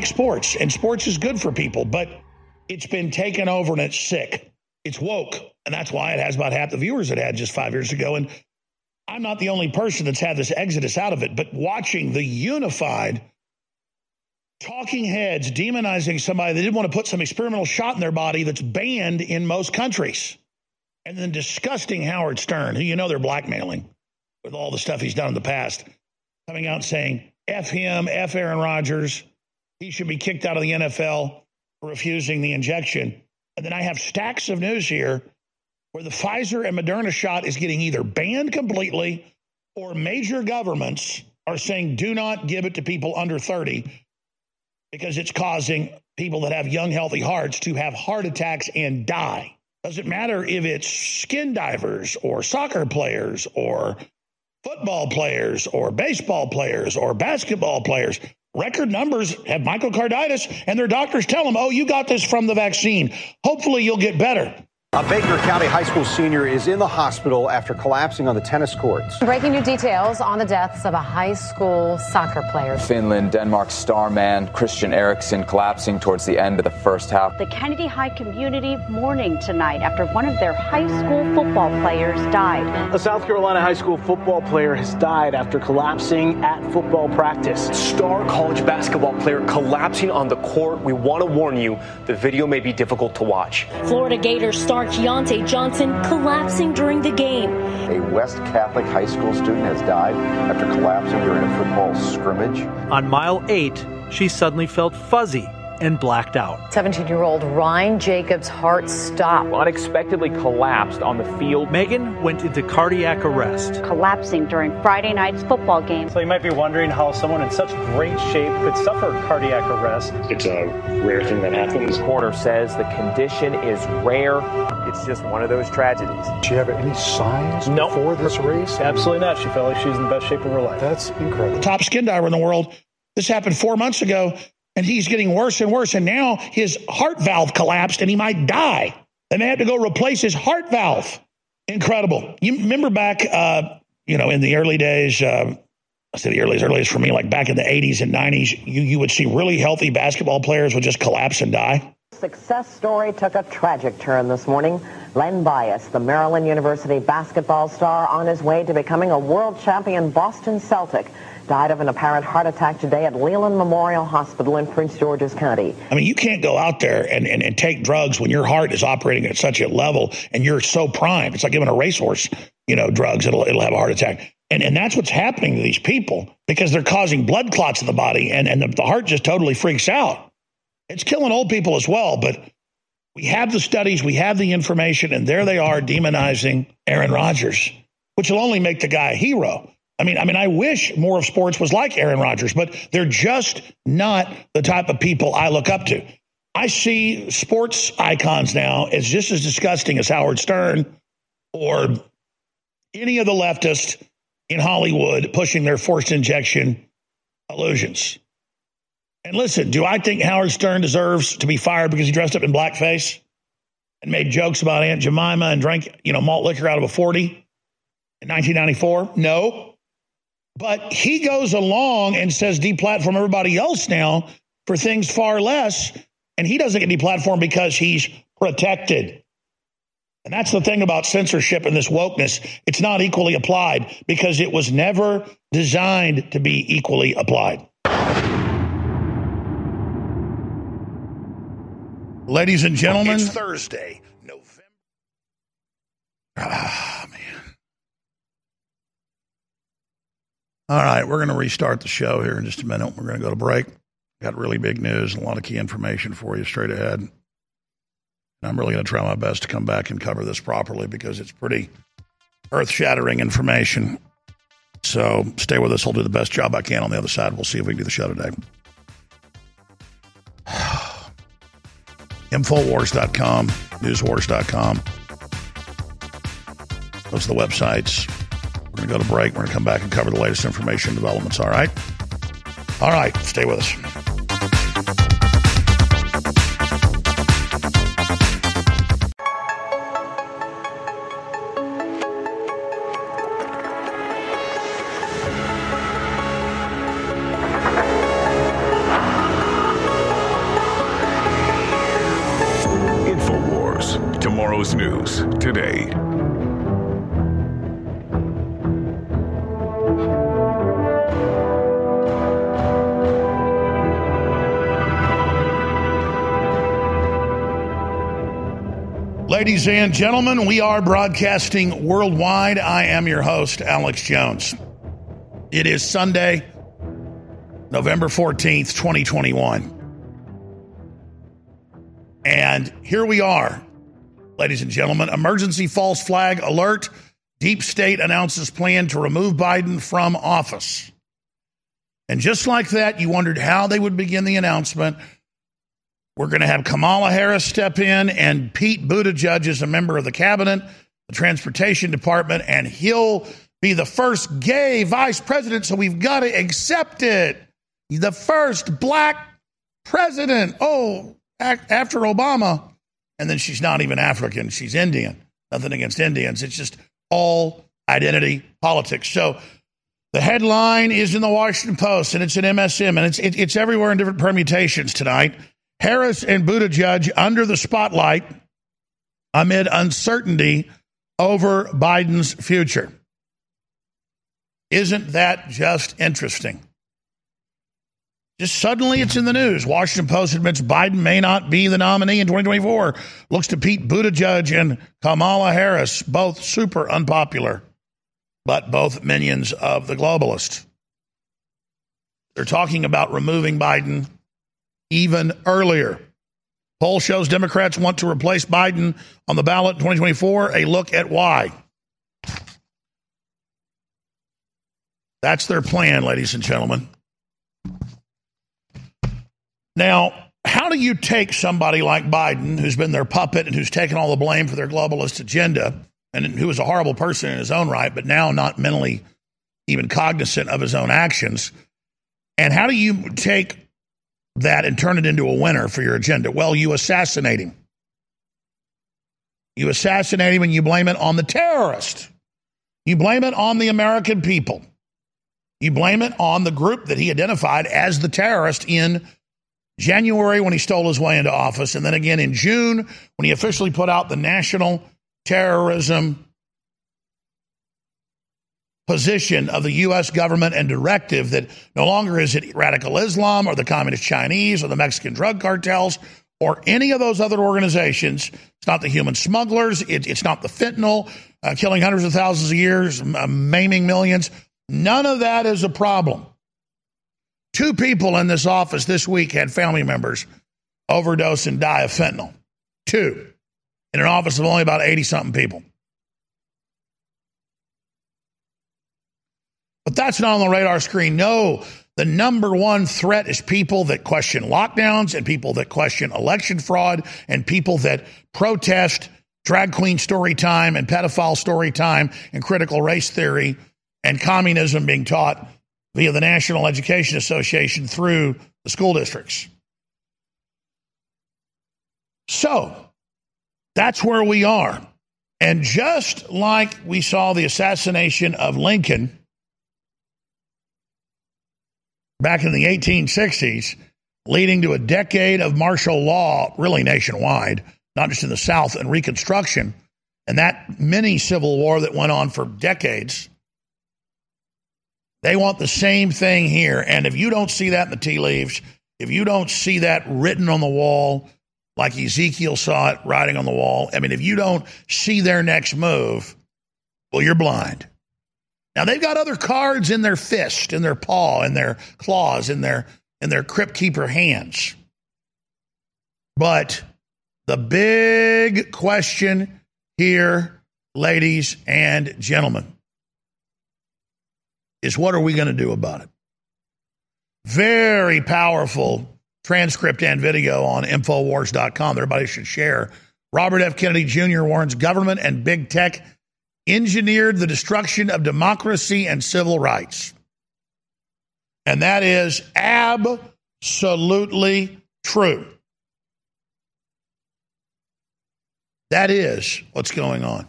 like sports, and sports is good for people, but it's been taken over and it's sick. It's woke. And that's why it has about half the viewers it had just five years ago. And I'm not the only person that's had this exodus out of it, but watching the unified talking heads demonizing somebody that didn't want to put some experimental shot in their body that's banned in most countries. And then disgusting Howard Stern, who you know they're blackmailing with all the stuff he's done in the past, coming out saying, F him, F Aaron Rodgers. He should be kicked out of the NFL for refusing the injection. And then I have stacks of news here where the Pfizer and Moderna shot is getting either banned completely or major governments are saying do not give it to people under 30 because it's causing people that have young, healthy hearts to have heart attacks and die. Doesn't matter if it's skin divers or soccer players or football players or baseball players or basketball players. Record numbers have myocarditis, and their doctors tell them, oh, you got this from the vaccine. Hopefully, you'll get better. A Baker County high school senior is in the hospital after collapsing on the tennis courts. Breaking new details on the deaths of a high school soccer player. Finland, Denmark star man Christian Eriksen collapsing towards the end of the first half. The Kennedy High community mourning tonight after one of their high school football players died. A South Carolina high school football player has died after collapsing at football practice. Star college basketball player collapsing on the court. We want to warn you, the video may be difficult to watch. Florida Gators star Keyontae Johnson collapsing during the game. A West Catholic high school student has died after collapsing during a football scrimmage. On mile eight, she suddenly felt fuzzy and blacked out. 17 year old Ryan Jacobs' heart stopped. Unexpectedly collapsed on the field. Megan went into cardiac arrest. Collapsing during Friday night's football game. So you might be wondering how someone in such great shape could suffer cardiac arrest. It's a rare thing that happens. The coroner says the condition is rare. It's just one of those tragedies. Did she have any signs no. before this race? Absolutely not. She felt like she was in the best shape of her life. That's incredible. Top skin diver in the world. This happened four months ago and he's getting worse and worse. And now his heart valve collapsed and he might die. And they had to go replace his heart valve. Incredible. You remember back, uh, you know, in the early days, uh, I say the earliest, earliest for me, like back in the 80s and 90s, you, you would see really healthy basketball players would just collapse and die. Success story took a tragic turn this morning. Len Bias, the Maryland University basketball star on his way to becoming a world champion Boston Celtic, died of an apparent heart attack today at Leland Memorial Hospital in Prince George's County. I mean, you can't go out there and, and, and take drugs when your heart is operating at such a level and you're so primed. It's like giving a racehorse, you know, drugs. It'll, it'll have a heart attack. And, and that's what's happening to these people because they're causing blood clots in the body and, and the, the heart just totally freaks out. It's killing old people as well, but we have the studies, we have the information, and there they are demonizing Aaron Rodgers, which will only make the guy a hero. I mean, I mean, I wish more of sports was like Aaron Rodgers, but they're just not the type of people I look up to. I see sports icons now as just as disgusting as Howard Stern or any of the leftists in Hollywood pushing their forced injection illusions. And listen, do I think Howard Stern deserves to be fired because he dressed up in blackface and made jokes about Aunt Jemima and drank, you know, malt liquor out of a 40 in 1994? No. But he goes along and says deplatform everybody else now for things far less. And he doesn't get deplatformed because he's protected. And that's the thing about censorship and this wokeness. It's not equally applied because it was never designed to be equally applied. Ladies and gentlemen, it's Thursday, November. Ah, man. All right, we're going to restart the show here in just a minute. We're going to go to break. Got really big news and a lot of key information for you straight ahead. And I'm really going to try my best to come back and cover this properly because it's pretty earth shattering information. So stay with us. I'll do the best job I can on the other side. We'll see if we can do the show today. Infowars.com, newswars.com. Those are the websites. We're going to go to break. We're going to come back and cover the latest information developments. All right? All right. Stay with us. Ladies and gentlemen, we are broadcasting worldwide. I am your host, Alex Jones. It is Sunday, November 14th, 2021. And here we are, ladies and gentlemen. Emergency false flag alert. Deep State announces plan to remove Biden from office. And just like that, you wondered how they would begin the announcement. We're going to have Kamala Harris step in, and Pete Buttigieg is a member of the cabinet, the transportation department, and he'll be the first gay vice president. So we've got to accept it. The first black president. Oh, after Obama. And then she's not even African, she's Indian. Nothing against Indians. It's just all identity politics. So the headline is in the Washington Post and it's in MSM and it's, it, it's everywhere in different permutations tonight. Harris and Buttigieg under the spotlight amid uncertainty over Biden's future. Isn't that just interesting? Just suddenly it's in the news. Washington Post admits Biden may not be the nominee in 2024. Looks to Pete Buttigieg and Kamala Harris, both super unpopular, but both minions of the globalists. They're talking about removing Biden even earlier. Poll shows Democrats want to replace Biden on the ballot in 2024. A look at why. That's their plan, ladies and gentlemen. Now, how do you take somebody like Biden, who's been their puppet and who's taken all the blame for their globalist agenda, and who is a horrible person in his own right, but now not mentally even cognizant of his own actions? And how do you take that and turn it into a winner for your agenda? Well, you assassinate him. You assassinate him and you blame it on the terrorist. You blame it on the American people. You blame it on the group that he identified as the terrorist in January when he stole his way into office, and then again in June when he officially put out the national terrorism position of the U.S. government and directive that no longer is it radical Islam or the communist Chinese or the Mexican drug cartels or any of those other organizations. It's not the human smugglers. It, it's not the fentanyl uh, killing hundreds of thousands of years, uh, maiming millions. None of that is a problem. Two people in this office this week had family members overdose and die of fentanyl. Two in an office of only about 80 something people. But that's not on the radar screen. No, the number one threat is people that question lockdowns and people that question election fraud and people that protest drag queen story time and pedophile story time and critical race theory and communism being taught via the National Education Association through the school districts. So that's where we are. And just like we saw the assassination of Lincoln back in the 1860s, leading to a decade of martial law, really nationwide, not just in the South, and Reconstruction, and that mini civil war that went on for decades. They want the same thing here. And if you don't see that in the tea leaves, if you don't see that written on the wall, like Ezekiel saw it writing on the wall, I mean, if you don't see their next move, well, you're blind. Now they've got other cards in their fist, in their paw, in their claws, in their in their crypt keeper hands. But the big question here, ladies and gentlemen, is what are we going to do about it? Very powerful transcript and video on Infowars.com. Everybody should share. Robert F. Kennedy Jr. warns government and big tech engineered the destruction of democracy and civil rights. And that is absolutely true. That is what's going on.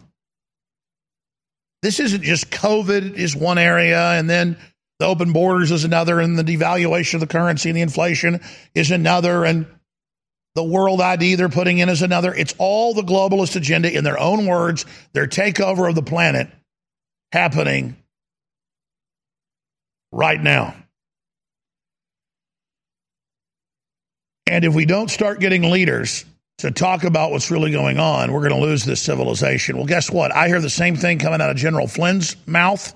This isn't just COVID is one area and then the open borders is another and the devaluation of the currency and the inflation is another and The world ID they're putting in is another. It's all the globalist agenda in their own words, their takeover of the planet happening right now. And if we don't start getting leaders to talk about what's really going on, we're going to lose this civilization. Well, guess what? I hear the same thing coming out of General Flynn's mouth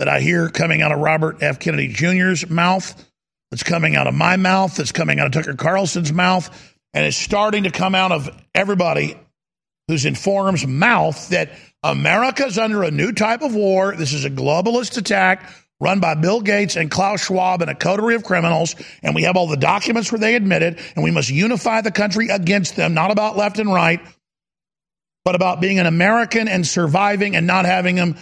that I hear coming out of Robert F. Kennedy Jr.'s mouth, that's coming out of my mouth, that's coming out of Tucker Carlson's mouth, and it's starting to come out of everybody who's in forum's mouth that America's under a new type of war. This is a globalist attack run by Bill Gates and Klaus Schwab and a coterie of criminals, and we have all the documents where they admitted, and we must unify the country against them, not about left and right, but about being an American and surviving and not having them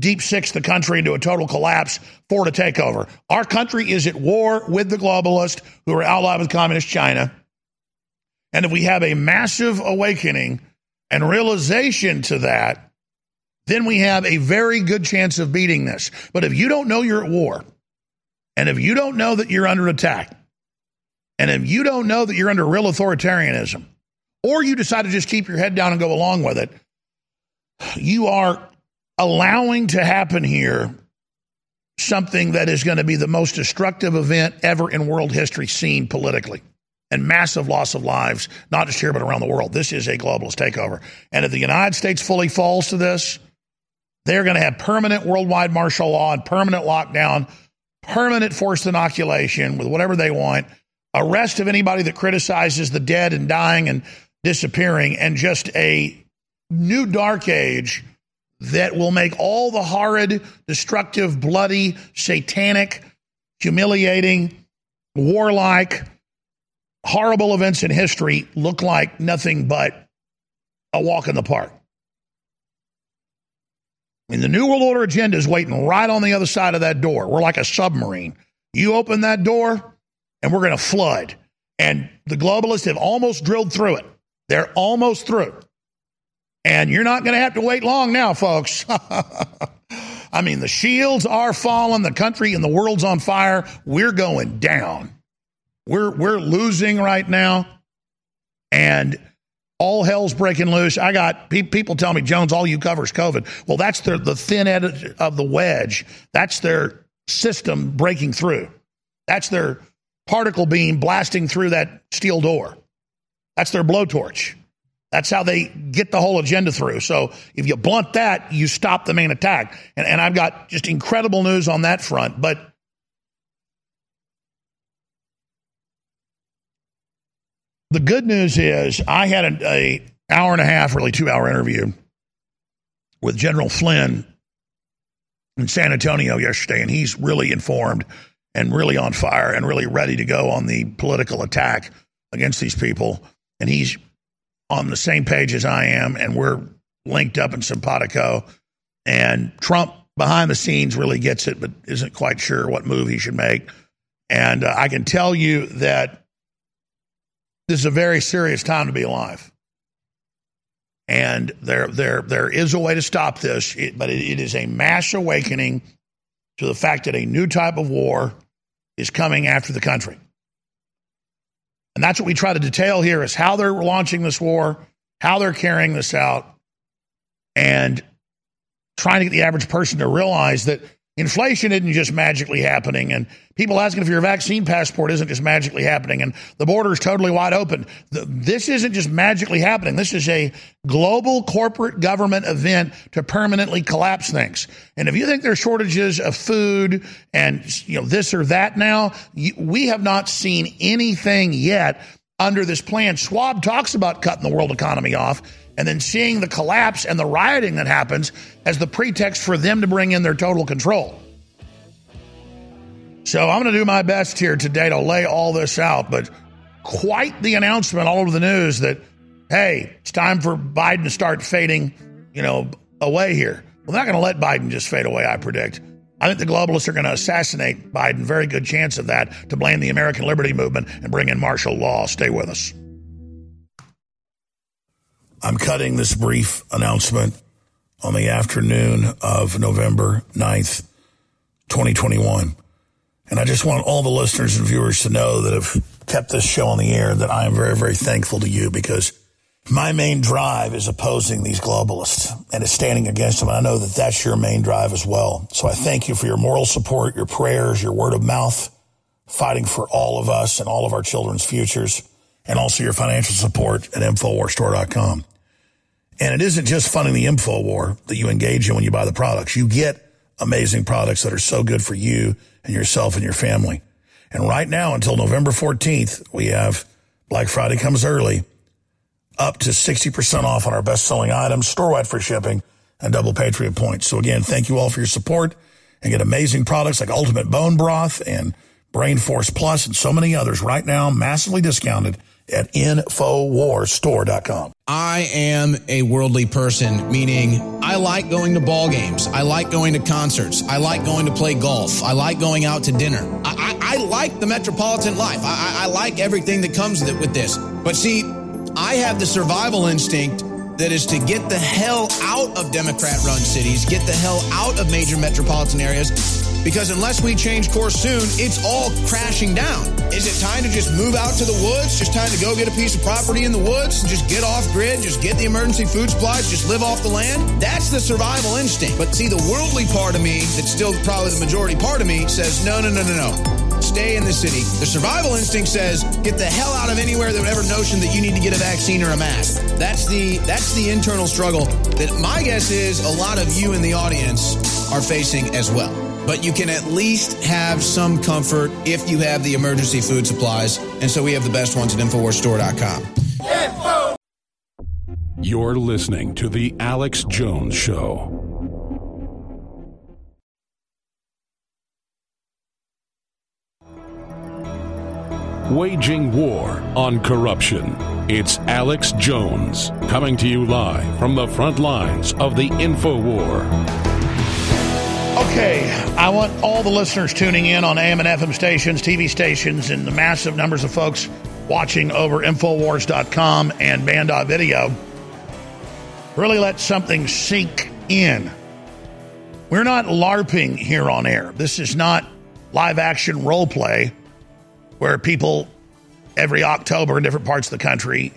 deep six the country into a total collapse for the takeover. Our country is at war with the globalists who are allied with communist China. And if we have a massive awakening and realization to that, then we have a very good chance of beating this. But if you don't know you're at war, and if you don't know that you're under attack, and if you don't know that you're under real authoritarianism, or you decide to just keep your head down and go along with it, you are allowing to happen here something that is going to be the most destructive event ever in world history seen politically and massive loss of lives, not just here, but around the world. This is a globalist takeover. And if the United States fully falls to this, they're going to have permanent worldwide martial law and permanent lockdown, permanent forced inoculation with whatever they want, arrest of anybody that criticizes the dead and dying and disappearing, and just a new dark age that will make all the horrid, destructive, bloody, satanic, humiliating, warlike, horrible events in history look like nothing but a walk in the park. I mean, the New World Order agenda is waiting right on the other side of that door. We're like a submarine. You open that door, and we're going to flood. And the globalists have almost drilled through it. They're almost through. And you're not going to have to wait long now, folks. I mean, the shields are falling, the country and the world's on fire. We're going down. We're we're losing right now. And all hell's breaking loose. I got pe- people tell me, Jones, all you cover is COVID. Well, that's the, the thin end of the wedge. That's their system breaking through. That's their particle beam blasting through that steel door. That's their blowtorch. That's how they get the whole agenda through. So if you blunt that, you stop the main attack. And, and I've got just incredible news on that front. But the good news is I had an a hour and a half, really two hour interview with General Flynn in San Antonio yesterday, and he's really informed and really on fire and really ready to go on the political attack against these people. And he's on the same page as I am, and we're linked up in simpatico. And Trump behind the scenes really gets it, but isn't quite sure what move he should make. And uh, I can tell you that this is a very serious time to be alive. And there, there, there is a way to stop this, but it, it is a mass awakening to the fact that a new type of war is coming after the country. And that's what we try to detail here is how they're launching this war, how they're carrying this out, and trying to get the average person to realize that inflation isn't just magically happening and people asking if your vaccine passport isn't just magically happening and the border is totally wide open. This isn't just magically happening. This is a global corporate government event to permanently collapse things. And if you think there's shortages of food and you know this or that now we have not seen anything yet under this plan. Schwab talks about cutting the world economy off and then seeing the collapse and the rioting that happens as the pretext for them to bring in their total control. So I'm going to do my best here today to lay all this out, but quite the announcement all over the news that, hey, it's time for Biden to start fading, you know, away here. We're not going to let Biden just fade away, I predict. I think the globalists are going to assassinate Biden. Very good chance of that to blame the American Liberty Movement and bring in martial law. Stay with us. I'm cutting this brief announcement on the afternoon of November 9th, 2021. And I just want all the listeners and viewers to know that have kept this show on the air that I am very, very thankful to you because my main drive is opposing these globalists and is standing against them. And I know that that's your main drive as well. So I thank you for your moral support, your prayers, your word of mouth, fighting for all of us and all of our children's futures, and also your financial support at InfoWarsStore.com. And it isn't just funding the info war that you engage in when you buy the products. You get amazing products that are so good for you and yourself and your family. And right now, until November 14th, we have Black Friday comes early, up to 60% off on our best selling items, store wide free shipping, and double Patriot points. So again, thank you all for your support and get amazing products like Ultimate Bone Broth and Brain Force Plus and so many others right now, massively discounted at InfoWarsStore.com. I am a worldly person, meaning I like going to ball games. I like going to concerts. I like going to play golf. I like going out to dinner. I, I, I like the metropolitan life. I, I like everything that comes with this. But see, I have the survival instinct that is to get the hell out of Democrat run cities, get the hell out of major metropolitan areas, because unless we change course soon, it's all crashing down. Is it time to just move out to the woods? Just time to go get a piece of property in the woods and just get off grid, just get the emergency food supplies, just live off the land? That's the survival instinct. But see, the worldly part of me, that's still probably the majority part of me, says no, no, no, no, no. Stay in the city. The survival instinct says get the hell out of anywhere that ever notion that you need to get a vaccine or a mask. That's the that's the internal struggle that my guess is a lot of you in the audience are facing as well but you can at least have some comfort if you have the emergency food supplies. And so we have the best ones at InfoWarsStore.com. You're listening to The Alex Jones Show. Waging war on corruption. It's Alex Jones coming to you live from the front lines of the info war. Okay, I want all the listeners tuning in on AM and FM stations, TV stations, and the massive numbers of folks watching over Infowars.com and Band.video. Really let something sink in. We're not LARPing here on air. This is not live action role play where people every October in different parts of the country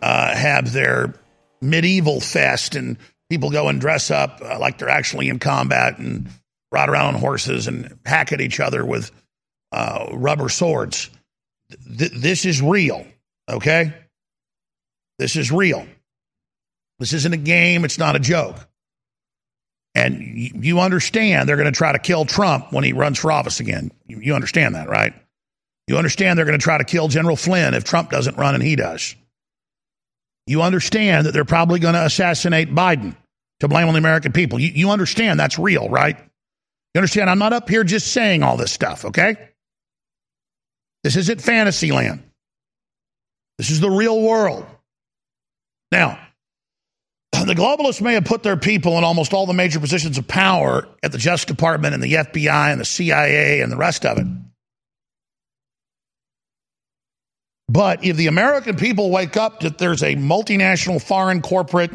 uh, have their medieval fest and people go and dress up uh, like they're actually in combat and ride around on horses and hack at each other with uh, rubber swords. Th- this is real, okay? This is real. This isn't a game, it's not a joke. And you, understand they're going to try to kill Trump when he runs for office again. You understand that, right? You understand they're going to try to kill General Flynn if Trump doesn't run and he does. You understand that they're probably going to assassinate Biden to blame on the American people. You, you understand that's real, right? You understand? I'm not up here just saying all this stuff, okay? This isn't fantasy land. This is the real world. Now, the globalists may have put their people in almost all the major positions of power at the Justice Department and the FBI and the CIA and the rest of it. But if the American people wake up that there's a multinational foreign corporate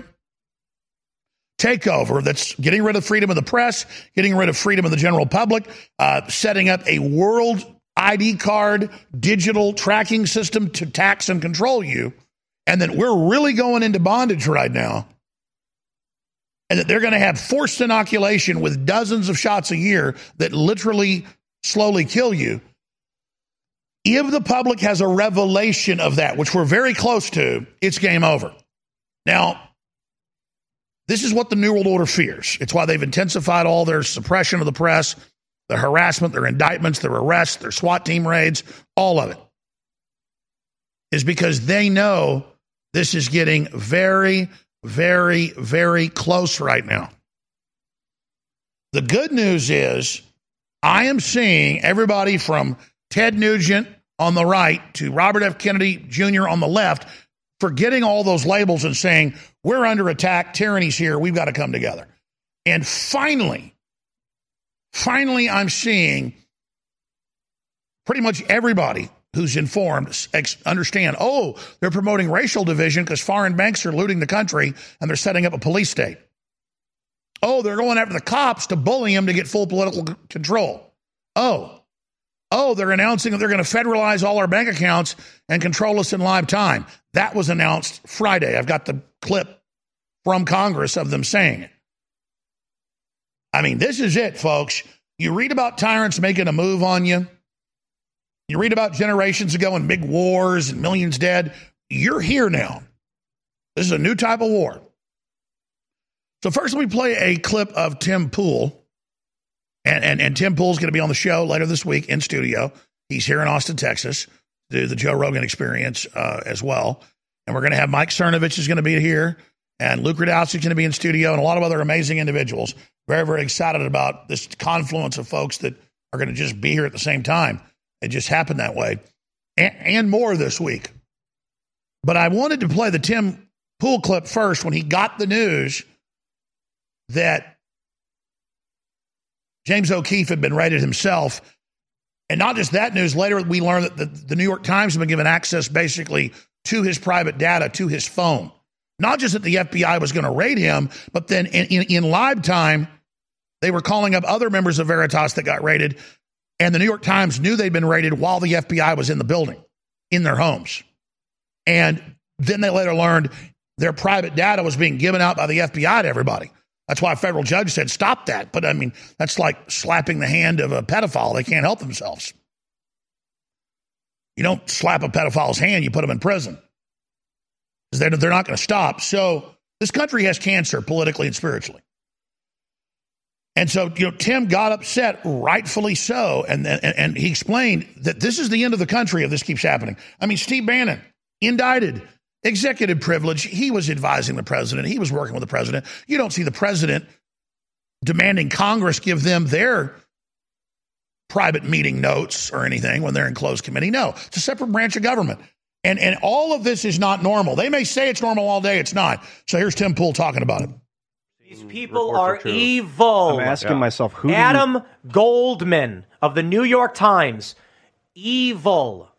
takeover that's getting rid of freedom of the press, getting rid of freedom of the general public, uh, setting up a world ID card digital tracking system to tax and control you, and that we're really going into bondage right now, and that they're going to have forced inoculation with dozens of shots a year that literally slowly kill you if the public has a revelation of that, which we're very close to, it's game over. Now, this is what the New World Order fears. It's why they've intensified all their suppression of the press, their harassment, their indictments, their arrests, their SWAT team raids, all of it. Is because they know this is getting very, very, very close right now. The good news is I am seeing everybody from Ted Nugent on the right to Robert F. Kennedy Jr. on the left, forgetting all those labels and saying, we're under attack, tyranny's here, we've got to come together. And finally, finally, I'm seeing pretty much everybody who's informed understand oh, they're promoting racial division because foreign banks are looting the country and they're setting up a police state. Oh, they're going after the cops to bully them to get full political control. Oh, oh, they're announcing that they're going to federalize all our bank accounts and control us in live time. That was announced Friday. I've got the clip from Congress of them saying it. I mean, this is it, folks. You read about tyrants making a move on you. You read about generations ago and big wars and millions dead. You're here now. This is a new type of war. So first, let me play a clip of Tim Pool. And, and, and Tim Pool's going to be on the show later this week in studio. He's here in Austin, Texas, do the Joe Rogan experience uh, as well. And we're going to have Mike Cernovich is going to be here, and Luke Rudkowski is going to be in studio, and a lot of other amazing individuals. Very, very excited about this confluence of folks that are going to just be here at the same time. It just happened that way. And, and more this week. But I wanted to play the Tim Pool clip first when he got the news that James O'Keefe had been raided himself. And not just that news, later we learned that the, the New York Times had been given access basically to his private data, to his phone. Not just that the FBI was going to raid him, but then in, in, in live time, they were calling up other members of Veritas that got raided. And the New York Times knew they'd been raided while the FBI was in the building, in their homes. And then they later learned their private data was being given out by the FBI to everybody. That's why a federal judge said, stop that. But I mean, that's like slapping the hand of a pedophile. They can't help themselves. You don't slap a pedophile's hand, you put them in prison. They're, not going to stop. So this country has cancer politically and spiritually. And so, you know, Tim got upset, rightfully so, and, and, and he explained that this is the end of the country if this keeps happening. I mean, Steve Bannon, indicted, executive privilege. He was advising the president, he was working with the president. You don't see the president demanding Congress give them their private meeting notes or anything when they're in closed committee. No, it's a separate branch of government. And, and all of this is not normal. They may say it's normal all day, it's not. So here's Tim Pool talking about it. These people are, are evil. I'm asking yeah. myself who. Adam you... Goldman of the New York Times, evil.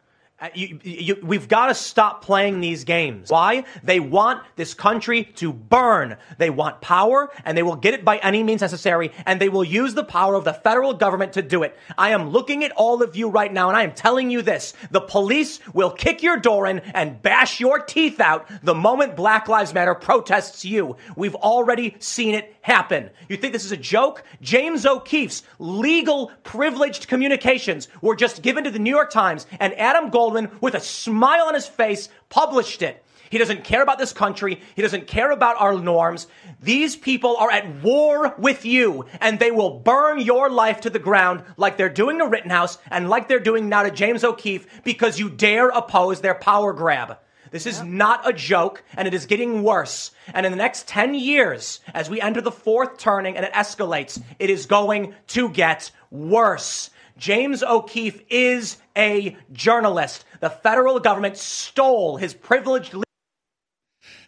Uh, you, you, we've got to stop playing these games. Why? They want this country to burn. They want power, and they will get it by any means necessary, and they will use the power of the federal government to do it. I am looking at all of you right now, and I am telling you this. The police will kick your door in and bash your teeth out the moment Black Lives Matter protests you. We've already seen it happen. You think this is a joke? James O'Keefe's legal privileged communications were just given to the New York Times, and Adam Gold with a smile on his face, published it. He doesn't care about this country. He doesn't care about our norms. These people are at war with you, and they will burn your life to the ground like they're doing to Rittenhouse and like they're doing now to James O'Keefe because you dare oppose their power grab. This is not a joke, and it is getting worse. And in the next 10 years, as we enter the fourth turning and it escalates, it is going to get worse. James O'Keefe is a journalist. The federal government stole his privileged.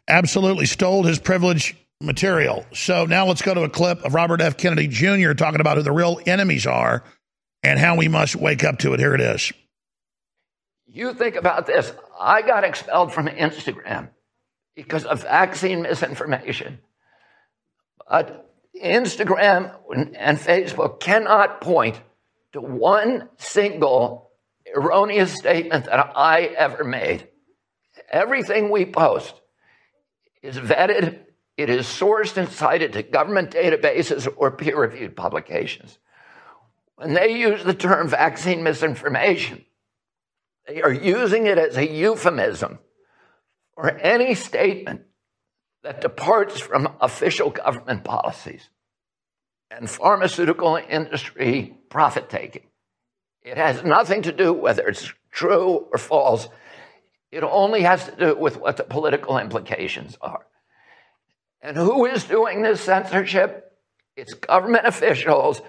Absolutely stole his privilege material. So now let's go to a clip of Robert F. Kennedy Jr. talking about who the real enemies are and how we must wake up to it. Here it is. You think about this. I got expelled from Instagram because of vaccine misinformation. But Instagram and Facebook cannot point to one single erroneous statement that I ever made. Everything we post is vetted, it is sourced and cited to government databases or peer reviewed publications. When they use the term vaccine misinformation, they are using it as a euphemism for any statement that departs from official government policies and pharmaceutical industry profit taking. It has nothing to do whether it's true or false. It only has to do with what the political implications are. And who is doing this censorship? It's government officials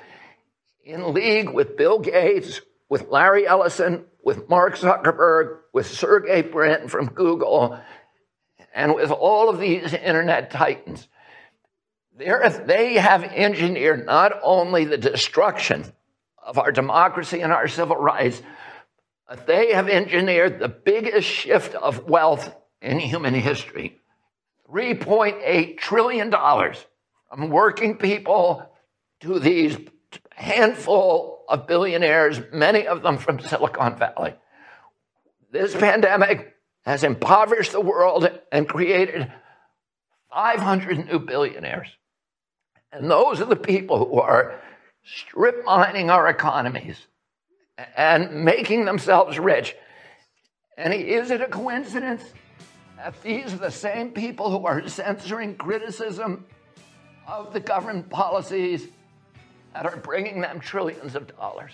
in league with Bill Gates, with Larry Ellison, with Mark Zuckerberg, with Sergey Brin from Google, and with all of these internet titans. They're, they have engineered not only the destruction of our democracy and our civil rights, they have engineered the biggest shift of wealth in human history. $3.8 trillion from working people to these handful of billionaires, many of them from Silicon Valley. This pandemic has impoverished the world and created 500 new billionaires. And those are the people who are strip mining our economies and making themselves rich. And is it a coincidence that these are the same people who are censoring criticism of the government policies that are bringing them trillions of dollars?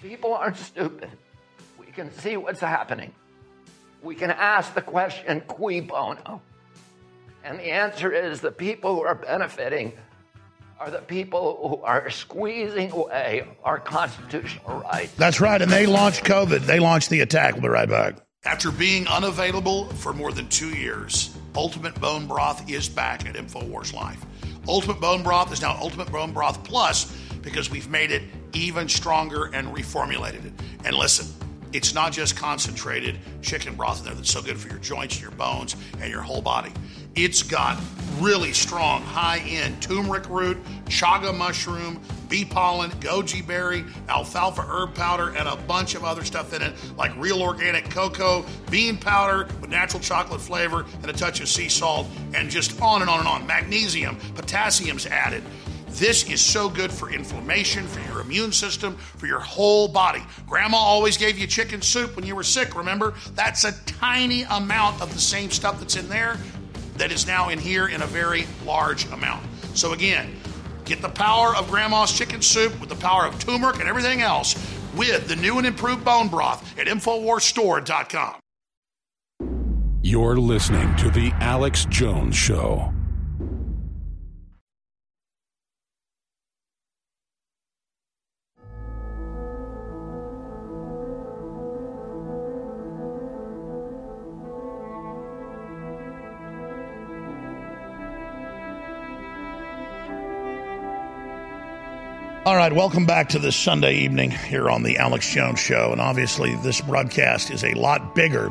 People aren't stupid. We can see what's happening. We can ask the question, cui bono? And the answer is the people who are benefiting are the people who are squeezing away our constitutional rights. That's right. And they launched COVID. They launched the attack. We'll be right back. After being unavailable for more than two years, Ultimate Bone Broth is back at InfoWars Life. Ultimate Bone Broth is now Ultimate Bone Broth Plus because we've made it even stronger and reformulated it. And listen, it's not just concentrated chicken broth in there that's so good for your joints and your bones and your whole body. It's got really strong high end turmeric root, chaga mushroom, bee pollen, goji berry, alfalfa herb powder, and a bunch of other stuff in it, like real organic cocoa, bean powder with natural chocolate flavor, and a touch of sea salt, and just on and on and on. Magnesium, potassium's added. This is so good for inflammation, for your immune system, for your whole body. Grandma always gave you chicken soup when you were sick, remember? That's a tiny amount of the same stuff that's in there that is now in here in a very large amount. So, again, get the power of Grandma's chicken soup with the power of turmeric and everything else with the new and improved bone broth at InfoWarsStore.com. You're listening to The Alex Jones Show. All right, welcome back to this Sunday evening here on the Alex Jones Show. And obviously, this broadcast is a lot bigger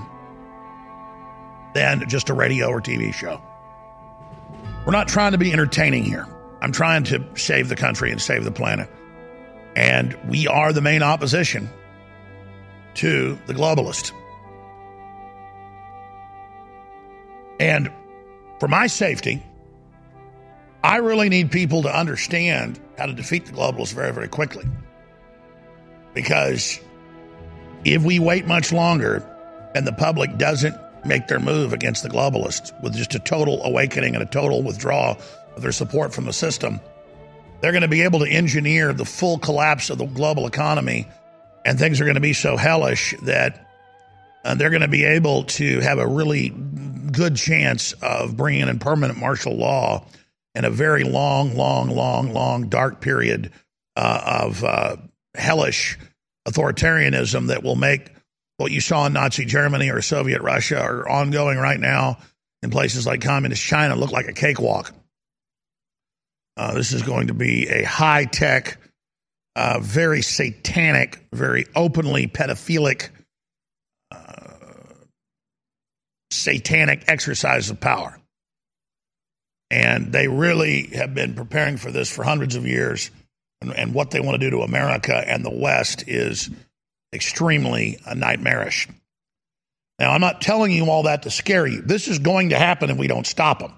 than just a radio or TV show. We're not trying to be entertaining here. I'm trying to save the country and save the planet. And we are the main opposition to the globalist. And for my safety, I really need people to understand how to defeat the globalists very, very quickly. Because if we wait much longer and the public doesn't make their move against the globalists with just a total awakening and a total withdrawal of their support from the system, they're going to be able to engineer the full collapse of the global economy, and things are going to be so hellish that uh, they're going to be able to have a really good chance of bringing in permanent martial law in a very long, long, long, long, dark period uh, of uh, hellish authoritarianism that will make what you saw in Nazi Germany or Soviet Russia or ongoing right now in places like communist China look like a cakewalk. Uh, this is going to be a high tech, uh, very satanic, very openly pedophilic, uh, satanic exercise of power. And they really have been preparing for this for hundreds of years. And, and what they want to do to America and the West is extremely uh, nightmarish. Now, I'm not telling you all that to scare you. This is going to happen if we don't stop them.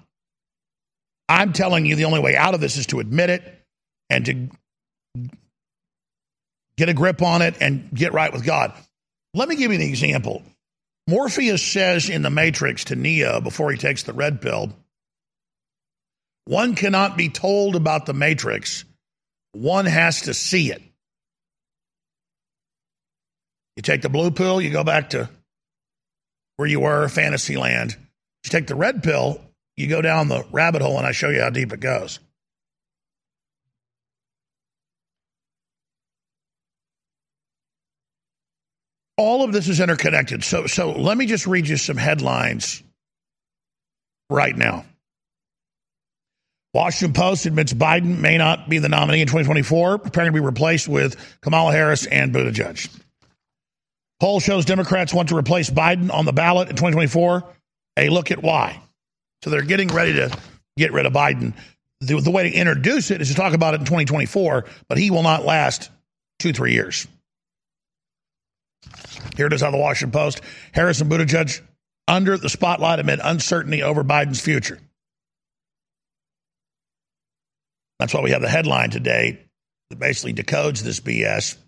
I'm telling you the only way out of this is to admit it and to get a grip on it and get right with God. Let me give you an example. Morpheus says in The Matrix to Neo before he takes the red pill, one cannot be told about the Matrix, one has to see it. You take the blue pill, you go back to where you were, Fantasyland. You take the red pill, you go down the rabbit hole, and I show you how deep it goes. All of this is interconnected. So, so let me just read you some headlines right now. Washington Post admits Biden may not be the nominee in 2024, preparing to be replaced with Kamala Harris and Buttigieg. Poll shows Democrats want to replace Biden on the ballot in 2024. A look at why. So they're getting ready to get rid of Biden. the, the way to introduce it is to talk about it in 2024, but he will not last two, three years. Here it is on the Washington Post. Harris and Buttigieg under the spotlight amid uncertainty over Biden's future. That's why we have the headline today that basically decodes this BS,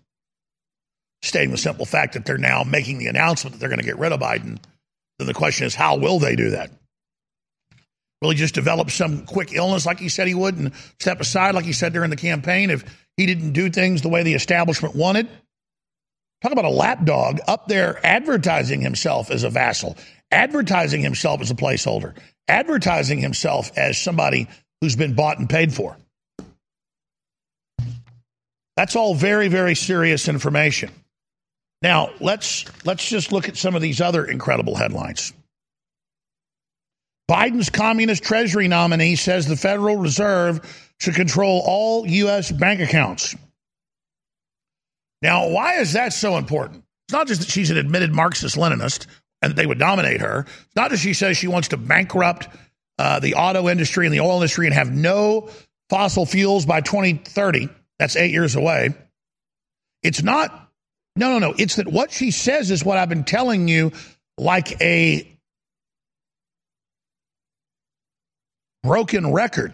stating the simple fact that they're now making the announcement that they're going to get rid of Biden. Then the question is, how will they do that? Will he just develop some quick illness like he said he would and step aside like he said during the campaign if he didn't do things the way the establishment wanted? Talk about a lapdog up there advertising himself as a vassal, advertising himself as a placeholder, advertising himself as somebody who's been bought and paid for. That's all very, very serious information. Now, let's let's just look at some of these other incredible headlines. Biden's communist treasury nominee says the Federal Reserve should control all U.S. bank accounts. Now, why is that so important? It's not just that she's an admitted Marxist Leninist and they would nominate her. It's not that she says she wants to bankrupt uh, the auto industry and the oil industry and have no fossil fuels by 2030. That's eight years away. It's not, no, no, no. It's that what she says is what I've been telling you like a broken record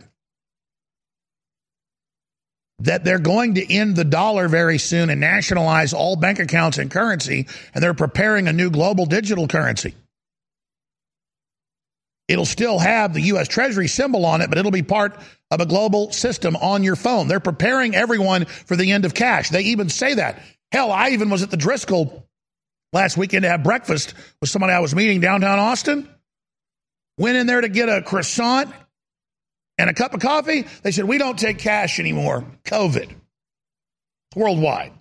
that they're going to end the dollar very soon and nationalize all bank accounts and currency, and they're preparing a new global digital currency. It'll still have the U.S. Treasury symbol on it, but it'll be part of a global system on your phone. They're preparing everyone for the end of cash. They even say that. Hell, I even was at the Driskill last weekend to have breakfast with somebody I was meeting downtown Austin. Went in there to get a croissant and a cup of coffee, they said, We don't take cash anymore. COVID. Worldwide.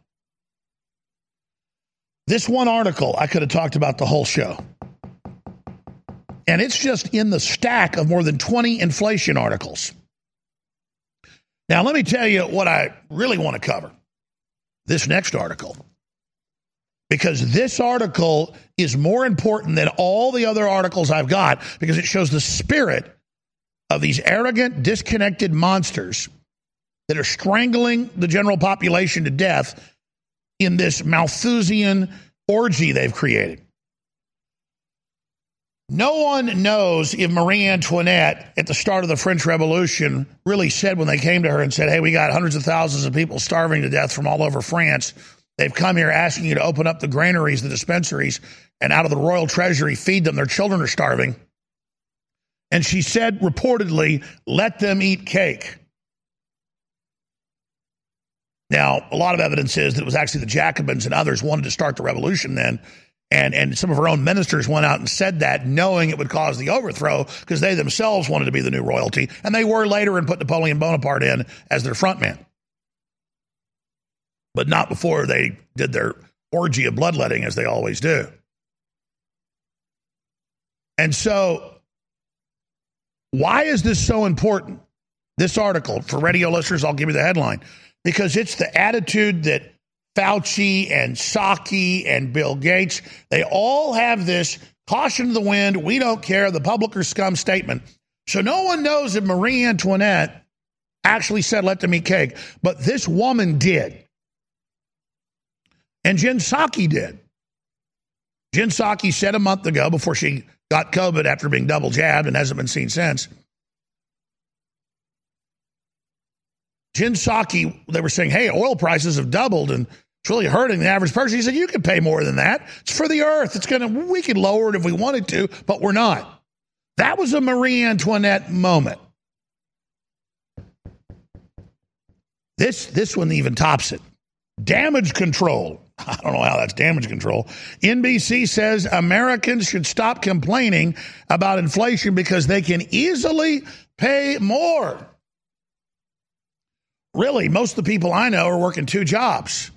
This one article, I could have talked about the whole show. And it's just in the stack of more than 20 inflation articles. Now, let me tell you what I really want to cover this next article. Because this article is more important than all the other articles I've got because it shows the spirit of these arrogant, disconnected monsters that are strangling the general population to death in this Malthusian orgy they've created. No one knows if Marie Antoinette, at the start of the French Revolution, really said when they came to her and said, Hey, we got hundreds of thousands of people starving to death from all over France. They've come here asking you to open up the granaries, the dispensaries, and out of the royal treasury feed them. Their children are starving. And she said reportedly, let them eat cake. Now, a lot of evidence is that it was actually the Jacobins and others wanted to start the revolution then. And, and some of her own ministers went out and said that, knowing it would cause the overthrow, because they themselves wanted to be the new royalty. And they were later and put Napoleon Bonaparte in as their frontman. But not before they did their orgy of bloodletting, as they always do. And so why is this so important? This article, for radio listeners, I'll give you the headline because it's the attitude that Fauci and Psaki and Bill Gates, they all have this caution to the wind, we don't care, the public are scum statement. So no one knows if Marie Antoinette actually said, let them eat cake. But this woman did. And Jen Psaki did. Jen Psaki said a month ago, before she got COVID after being double jabbed and hasn't been seen since. Jen Psaki, they were saying, hey, oil prices have doubled and it's really hurting the average person. He said, you can pay more than that. It's for the earth. It's going to, we could lower it if we wanted to, but we're not. That was a Marie Antoinette moment. This, this one even tops it. Damage control. I don't know how that's damage control. NBC says Americans should stop complaining about inflation because they can easily pay more. Really, most of the people I know are working two jobs.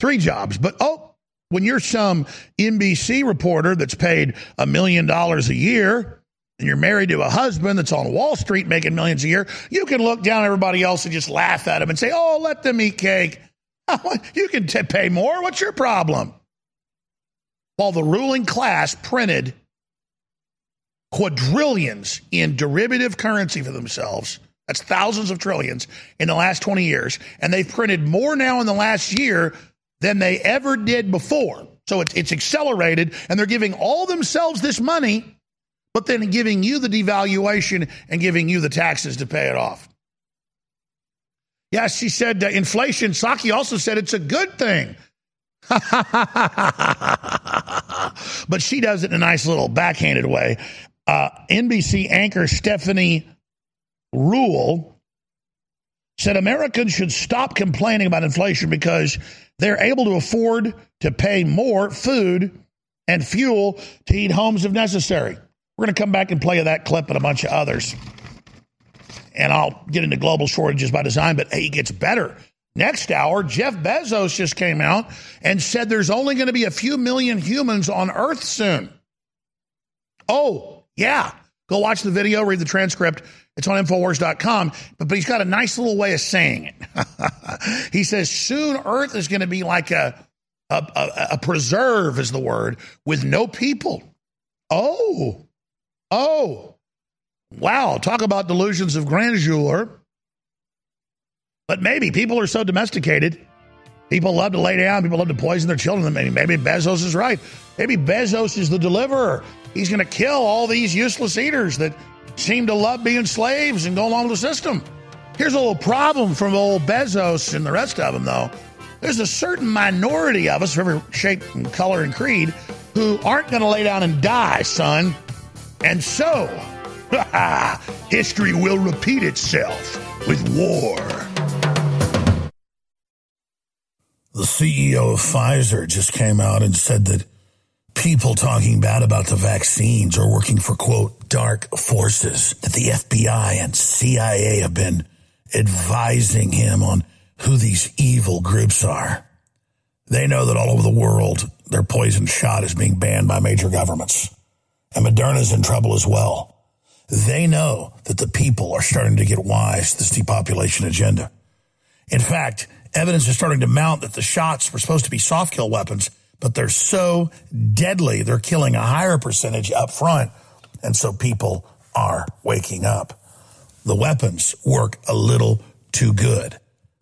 Three jobs. But oh, when you're some NBC reporter that's paid a million dollars a year, and you're married to a husband that's on Wall Street making millions a year, you can look down at everybody else and just laugh at them and say, oh, let them eat cake. you can t- pay more. What's your problem? While the ruling class printed quadrillions in derivative currency for themselves. That's thousands of trillions in the last 20 years. And they've printed more now in the last year than they ever did before. So it's, it's accelerated, and they're giving all themselves this money, but then giving you the devaluation and giving you the taxes to pay it off. Yes, she said uh, inflation. Psaki also said it's a good thing. but she does it in a nice little backhanded way. Uh, NBC anchor Stephanie Ruhle said Americans should stop complaining about inflation because they're able to afford to pay more food and fuel to heat homes if necessary. We're going to come back and play that clip and a bunch of others. And I'll get into global shortages by design, but hey, it gets better. Next hour, Jeff Bezos just came out and said there's only going to be a few million humans on Earth soon. Oh, yeah. Go watch the video, read the transcript. It's on Infowars.com. But, but he's got a nice little way of saying it. he says, soon Earth is going to be like a, a, a, a preserve, is the word, with no people. Oh, oh. Wow. Talk about delusions of grandeur. But maybe people are so domesticated. People love to lay down. People love to poison their children. Maybe, maybe Bezos is right. Maybe Bezos is the deliverer. He's going to kill all these useless eaters that seem to love being slaves and go along with the system. Here's a little problem from old Bezos and the rest of them, though. There's a certain minority of us, of every shape and color and creed, who aren't going to lay down and die, son. And so, history will repeat itself with war. The CEO of Pfizer just came out and said that people talking bad about the vaccines are working for, quote, dark forces, that the FBI and CIA have been advising him on who these evil groups are. They know that all over the world, their poison shot is being banned by major governments. And Moderna's in trouble as well. They know that the people are starting to get wise to this depopulation agenda. In fact, evidence is starting to mount that the shots were supposed to be soft kill weapons, but they're so deadly, they're killing a higher percentage up front. And so people are waking up. The weapons work a little too good.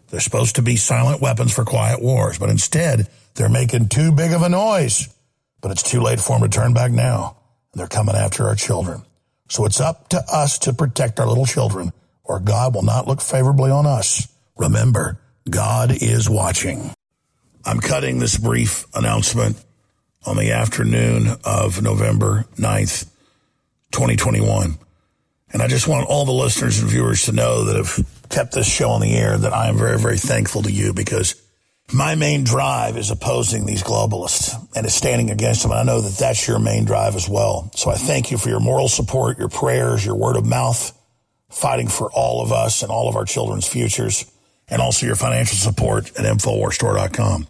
They're supposed to be silent weapons for quiet wars, but instead they're making too big of a noise. But it's too late for them to turn back now. And they're coming after our children. So it's up to us to protect our little children, or God will not look favorably on us. Remember, God is watching. I'm cutting this brief announcement on the afternoon of November 9th, 2021. And I just want all the listeners and viewers to know that have kept this show on the air that I am very, very thankful to you because my main drive is opposing these globalists and is standing against them. And I know that that's your main drive as well. So I thank you for your moral support, your prayers, your word of mouth, fighting for all of us and all of our children's futures, and also your financial support at InfoWarsStore.com.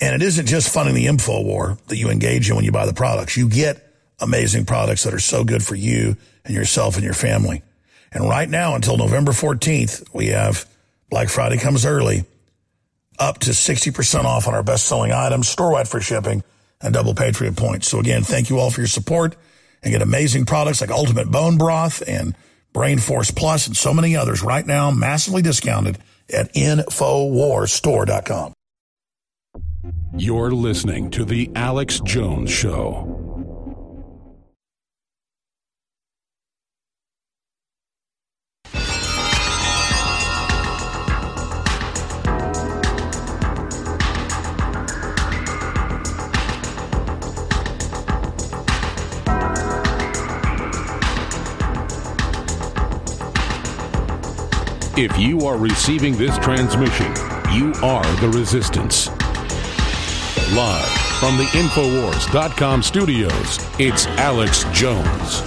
And it isn't just funding the info war that you engage in when you buy the products. You get amazing products that are so good for you and yourself and your family. And right now, until November 14th, we have Black Friday comes early, up to 60% off on our best selling items, store wide free shipping, and double Patriot points. So again, thank you all for your support and get amazing products like Ultimate Bone Broth and Brain Force Plus and so many others right now, massively discounted at InfoWarsStore.com. You're listening to The Alex Jones Show. If you are receiving this transmission, you are the resistance. Live from the Infowars.com studios, it's Alex Jones.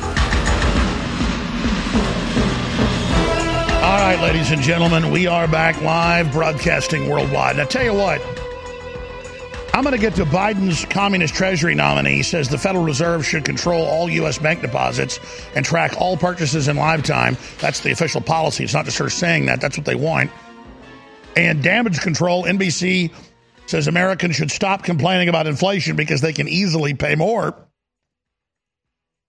All right, ladies and gentlemen, we are back live broadcasting worldwide. Now, tell you what, I'm going to get to Biden's communist treasury nominee. He says the Federal Reserve should control all U.S. bank deposits and track all purchases in lifetime. That's the official policy. It's not just her saying that, that's what they want. And damage control, NBC says Americans should stop complaining about inflation because they can easily pay more.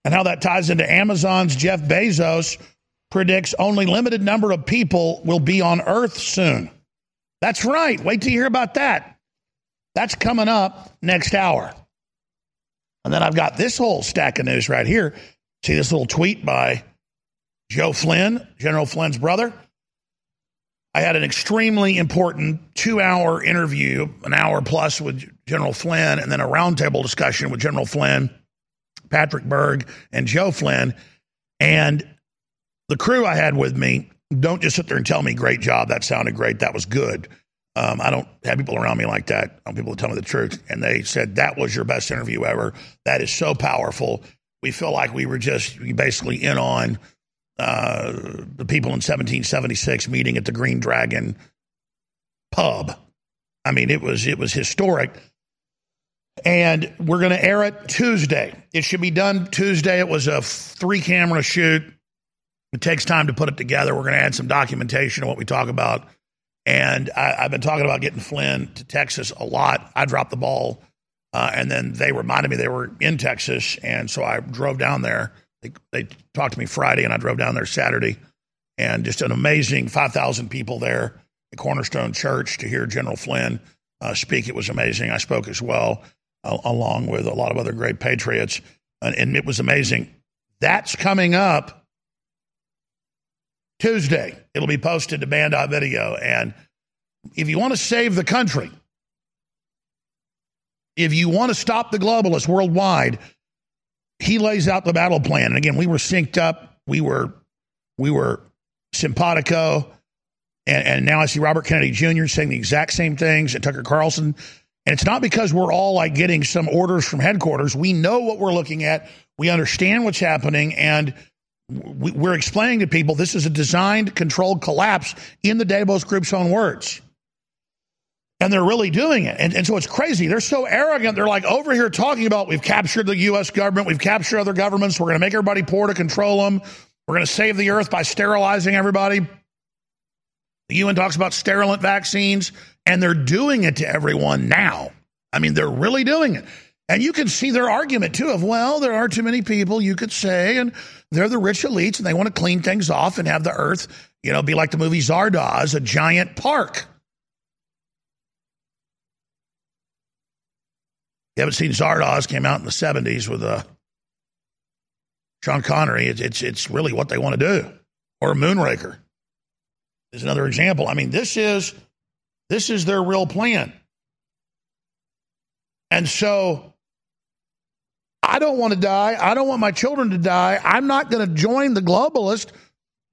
and how that ties into Amazon's Jeff Bezos predicts only limited number of people will be on Earth soon. That's right. Wait till you hear about that. That's coming up next hour. And then I've got this whole stack of news right here. See this little tweet by Joe Flynn, General Flynn's brother. I had an extremely important two hour interview, an hour plus with General Flynn, and then a roundtable discussion with General Flynn, Patrick Berg, and Joe Flynn. And the crew I had with me don't just sit there and tell me, great job, that sounded great, that was good. Um, I don't have people around me like that. Want people to tell me the truth. And they said, that was your best interview ever. That is so powerful. We feel like we were just basically in on uh, the people in 1776 meeting at the Green Dragon pub. I mean, it was it was historic. And we're going to air it Tuesday. It should be done Tuesday. It was a three camera shoot. It takes time to put it together. We're going to add some documentation of what we talk about. And I, have been talking about getting Flynn to Texas a lot. I dropped the ball. Uh, and then they reminded me they were in Texas. And so I drove down there they, they talked to me Friday, and I drove down there Saturday, and just an amazing 5,000 people there at Cornerstone Church to hear General Flynn uh, speak. It was amazing. I spoke as well, uh, along with a lot of other great patriots, and, and it was amazing. That's coming up Tuesday. It'll be posted to banned.video. And if you want to save the country, if you want to stop the globalists worldwide, he lays out the battle plan. And again, we were synced up. We were we were simpatico. And, and now I see Robert Kennedy Jr. saying the exact same things and Tucker Carlson. And it's not because we're all like getting some orders from headquarters. We know what we're looking at. We understand what's happening. And we're explaining to people this is a designed, controlled collapse in the Davos Group's own words and they're really doing it. And, and so it's crazy. They're so arrogant. They're like over here talking about we've captured the U.S. government, we've captured other governments, we're going to make everybody poor to control them, we're going to save the earth by sterilizing everybody. The UN talks about sterilant vaccines, and they're doing it to everyone now. I mean, they're really doing it. And you can see their argument too of, well, there are too many people, you could say, and they're the rich elites and they want to clean things off and have the earth, you know, be like the movie Zardoz, a giant park. you haven't seen Zardoz, came out in the 70s with uh, Sean Connery. It's, it's, it's really what they want to do. Or Moonraker is another example. I mean, this is this is their real plan. And so I don't want to die. I don't want my children to die. I'm not going to join the globalist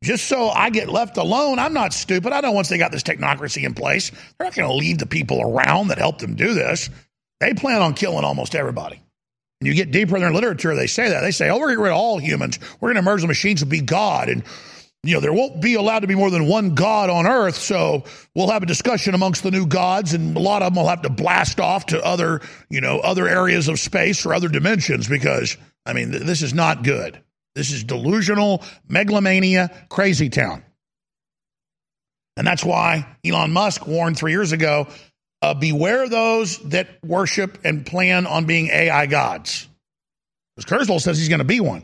just so I get left alone. I'm not stupid. I know once they got this technocracy in place, they're not going to leave the people around that helped them do this. They plan on killing almost everybody. And you get deeper in their literature, they say that. They say, oh, we're going to get rid of all humans. We're going to merge the machines to be God. And, you know, there won't be allowed to be more than one God on earth. So we'll have a discussion amongst the new gods, and a lot of them will have to blast off to other, you know, other areas of space or other dimensions because, I mean, th- this is not good. This is delusional, megalomania, crazy town. And that's why Elon Musk warned three years ago uh, beware those that worship and plan on being AI gods. Because Kurzweil says he's going to be one.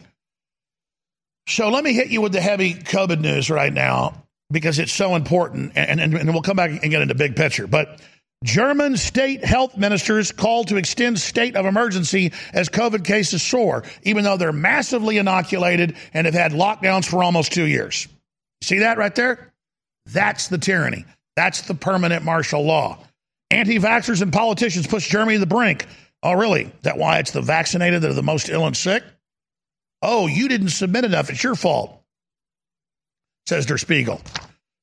So let me hit you with the heavy COVID news right now because it's so important, and, and, and we'll come back and get into big picture. But German state health ministers called to extend state of emergency as COVID cases soar, even though they're massively inoculated and have had lockdowns for almost two years. See that right there? That's the tyranny. That's the permanent martial law. Anti vaxxers and politicians push Germany to the brink. Oh, really? That why it's the vaccinated that are the most ill and sick? Oh, you didn't submit enough. It's your fault, says Der Spiegel.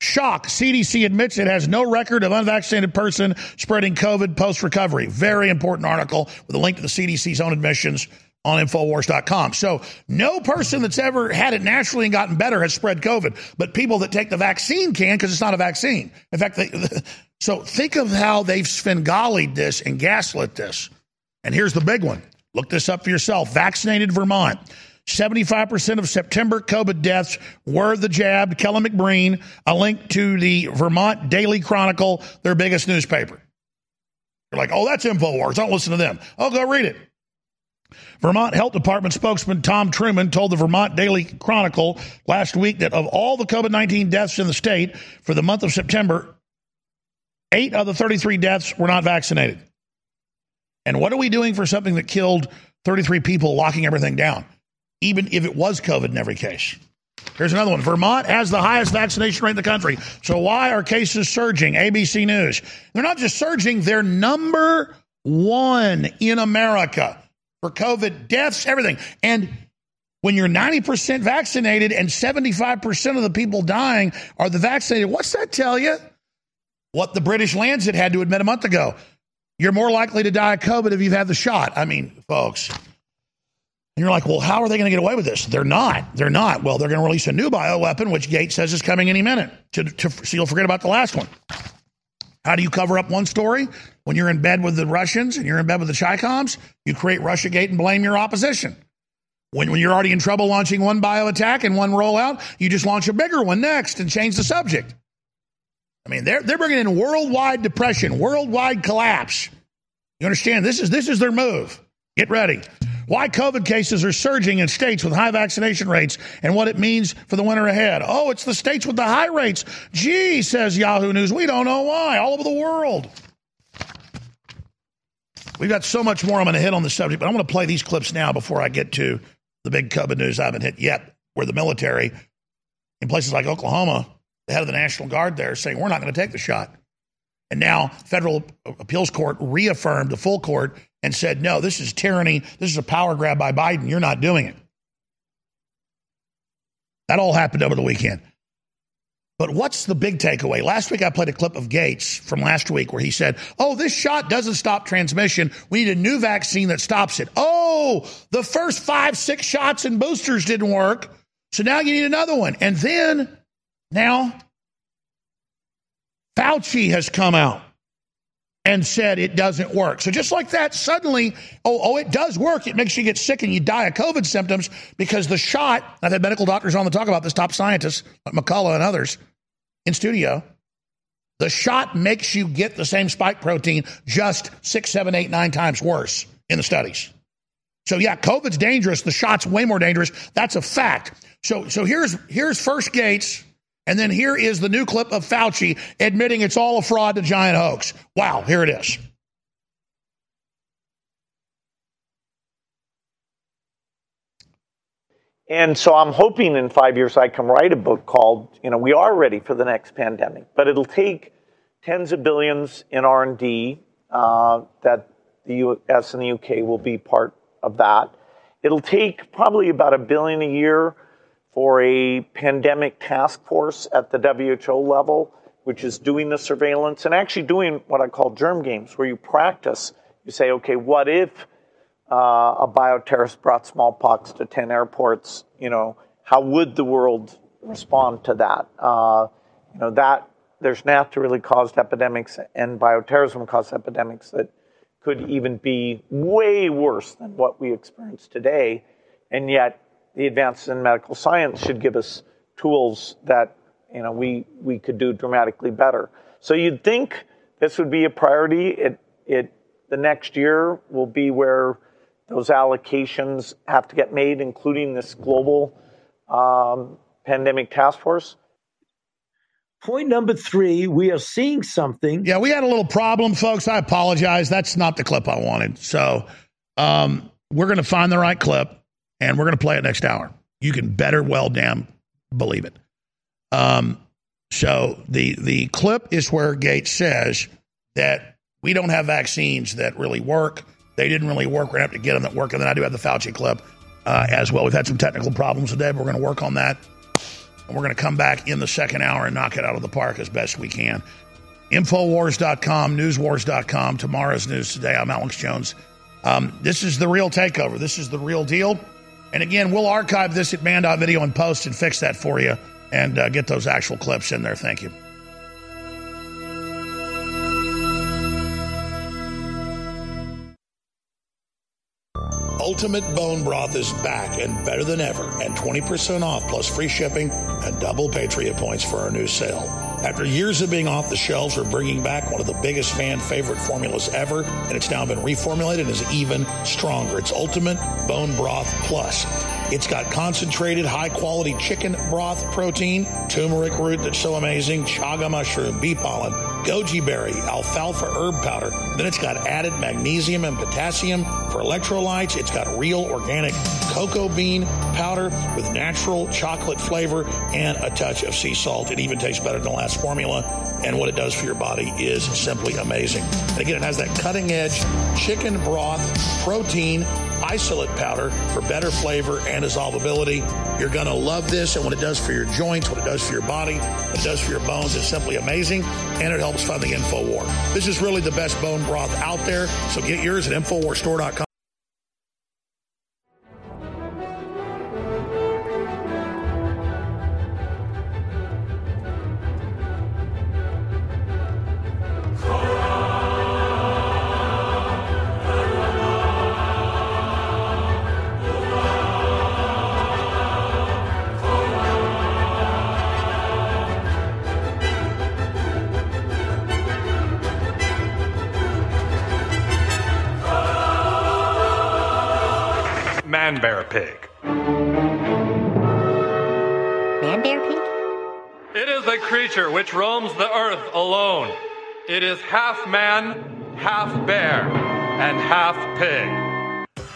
Shock. CDC admits it has no record of unvaccinated person spreading COVID post recovery. Very important article with a link to the CDC's own admissions on Infowars.com. So no person that's ever had it naturally and gotten better has spread COVID, but people that take the vaccine can because it's not a vaccine. In fact, they, so think of how they've Svengalied this and gaslit this. And here's the big one. Look this up for yourself. Vaccinated Vermont. 75% of September COVID deaths were the jabbed. Kelen McBreen, a link to the Vermont Daily Chronicle, their biggest newspaper. You're like, oh, that's InfoWars. Don't listen to them. Oh, go read it. Vermont Health Department spokesman Tom Truman told the Vermont Daily Chronicle last week that of all the COVID 19 deaths in the state for the month of September, eight of the 33 deaths were not vaccinated. And what are we doing for something that killed 33 people, locking everything down, even if it was COVID in every case? Here's another one. Vermont has the highest vaccination rate in the country. So why are cases surging? ABC News. They're not just surging, they're number one in America for COVID deaths, everything. And when you're 90% vaccinated and 75% of the people dying are the vaccinated, what's that tell you? What the British Lancet had to admit a month ago. You're more likely to die of COVID if you've had the shot. I mean, folks. And you're like, well, how are they going to get away with this? They're not. They're not. Well, they're going to release a new bioweapon, which Gates says is coming any minute. To, to, so you'll forget about the last one. How do you cover up one story? When you're in bed with the Russians and you're in bed with the Chicoms, you create Russiagate and blame your opposition. When, when you're already in trouble launching one bio attack and one rollout, you just launch a bigger one next and change the subject. I mean, they're, they're bringing in worldwide depression, worldwide collapse. You understand? This is, this is their move. Get ready. Why COVID cases are surging in states with high vaccination rates and what it means for the winter ahead. Oh, it's the states with the high rates. Gee, says Yahoo News, we don't know why, all over the world. We've got so much more I'm going to hit on the subject, but I'm going to play these clips now before I get to the big COVID news I haven't hit yet, where the military in places like Oklahoma, the head of the National Guard there saying, we're not going to take the shot. And now federal appeals court reaffirmed the full court and said, no, this is tyranny. This is a power grab by Biden. You're not doing it. That all happened over the weekend. But what's the big takeaway? Last week I played a clip of Gates from last week where he said, Oh, this shot doesn't stop transmission. We need a new vaccine that stops it. Oh, the first five, six shots and boosters didn't work. So now you need another one. And then now Fauci has come out and said it doesn't work. So just like that, suddenly, oh, oh, it does work. It makes you get sick and you die of COVID symptoms because the shot, I've had medical doctors on to talk about this, top scientists like McCullough and others in studio. The shot makes you get the same spike protein just six, seven, eight, nine times worse in the studies. So yeah, COVID's dangerous. The shot's way more dangerous. That's a fact. So so here's here's first Gates and then here is the new clip of Fauci admitting it's all a fraud, a giant hoax. Wow, here it is. And so I'm hoping in five years I can write a book called, you know, we are ready for the next pandemic, but it'll take tens of billions in R&D uh, that the U.S. and the U.K. will be part of that. It'll take probably about a billion a year for a pandemic task force at the WHO level, which is doing the surveillance and actually doing what I call germ games, where you practice. You say, okay, what if uh, a bioterrorist brought smallpox to 10 airports? You know, how would the world respond to that? Uh, you know, that there's naturally caused epidemics and bioterrorism caused epidemics that could even be way worse than what we experience today. And yet, the advances in medical science should give us tools that you know we we could do dramatically better. So you'd think this would be a priority. It it the next year will be where those allocations have to get made, including this global um, pandemic task force. Point number three, we are seeing something. Yeah, we had a little problem, folks. I apologize. That's not the clip I wanted. So um, we're going to find the right clip and we're going to play it next hour. You can better well damn believe it. Um, so the the clip is where Gates says that we don't have vaccines that really work. They didn't really work. We're going to have to get them that work. And then I do have the Fauci clip uh, as well. We've had some technical problems today, but we're going to work on that. And we're going to come back in the second hour and knock it out of the park as best we can. Infowars.com, newswars.com, tomorrow's news today. I'm Alex Jones. Um, this is the real takeover. This is the real deal. And again, we'll archive this at banned.video and post and fix that for you and uh, get those actual clips in there. Thank you. Ultimate Bone Broth is back and better than ever, and 20% off plus free shipping and double Patriot points for our new sale. After years of being off the shelves, we're bringing back one of the biggest fan favorite formulas ever, and it's now been reformulated and is even stronger. It's Ultimate Bone Broth Plus. It's got concentrated, high quality chicken broth protein, turmeric root that's so amazing, chaga mushroom, bee pollen, goji berry, alfalfa herb powder. Then it's got added magnesium and potassium for electrolytes. It's got real organic cocoa bean powder with natural chocolate flavor and a touch of sea salt. It even tastes better than the last formula. And what it does for your body is simply amazing. And again, it has that cutting edge chicken broth protein isolate powder for better flavor and dissolvability. You're going to love this. And what it does for your joints, what it does for your body, what it does for your bones is simply amazing. And it helps fund the InfoWar. This is really the best bone broth out there. So get yours at InfoWarsStore.com. Man bear pig. Man bear pig? It is a creature which roams the earth alone. It is half man, half bear, and half pig.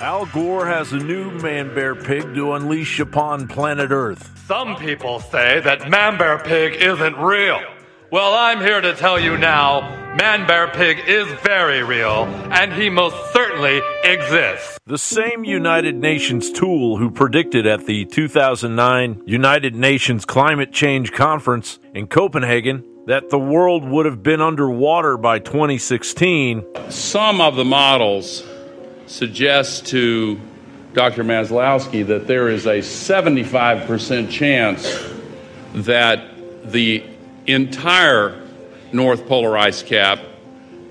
Al Gore has a new man bear pig to unleash upon planet Earth. Some people say that Man Bear Pig isn't real. Well, I'm here to tell you now Man Bear Pig is very real, and he most certainly exists. The same United Nations tool who predicted at the 2009 United Nations Climate Change Conference in Copenhagen that the world would have been underwater by 2016. Some of the models suggest to Dr. Maslowski that there is a 75% chance that the entire North Polar ice cap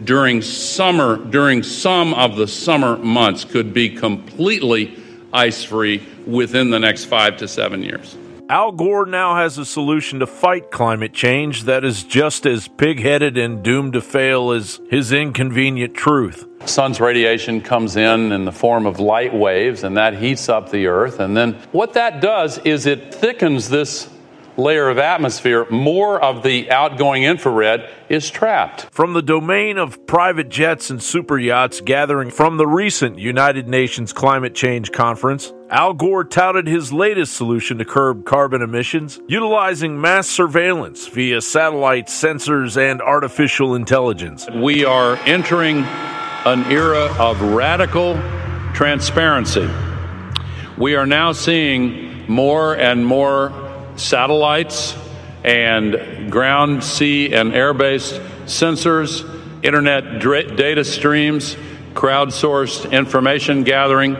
during summer, during some of the summer months, could be completely ice free within the next five to seven years. Al Gore now has a solution to fight climate change that is just as pig headed and doomed to fail as his inconvenient truth. Sun's radiation comes in in the form of light waves, and that heats up the Earth. And then what that does is it thickens this layer of atmosphere. More of the outgoing infrared is trapped. From the domain of private jets and super yachts gathering from the recent United Nations Climate Change Conference, Al Gore touted his latest solution to curb carbon emissions, utilizing mass surveillance via satellite sensors and artificial intelligence. We are entering an era of radical transparency. We are now seeing more and more satellites and ground, sea, and air based sensors, internet data streams, crowdsourced information gathering,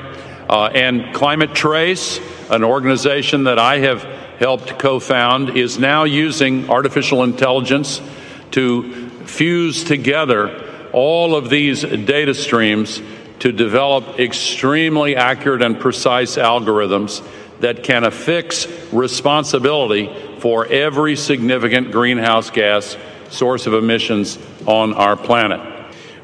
uh, and Climate Trace, an organization that I have helped co found, is now using artificial intelligence to fuse together all of these data streams to develop extremely accurate and precise algorithms that can affix responsibility for every significant greenhouse gas source of emissions on our planet.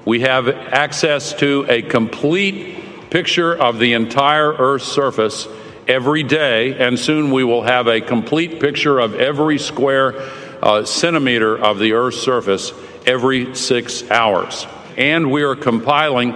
We have access to a complete picture of the entire Earth's surface every day, and soon we will have a complete picture of every square uh, centimeter of the Earth's surface every six hours. And we are compiling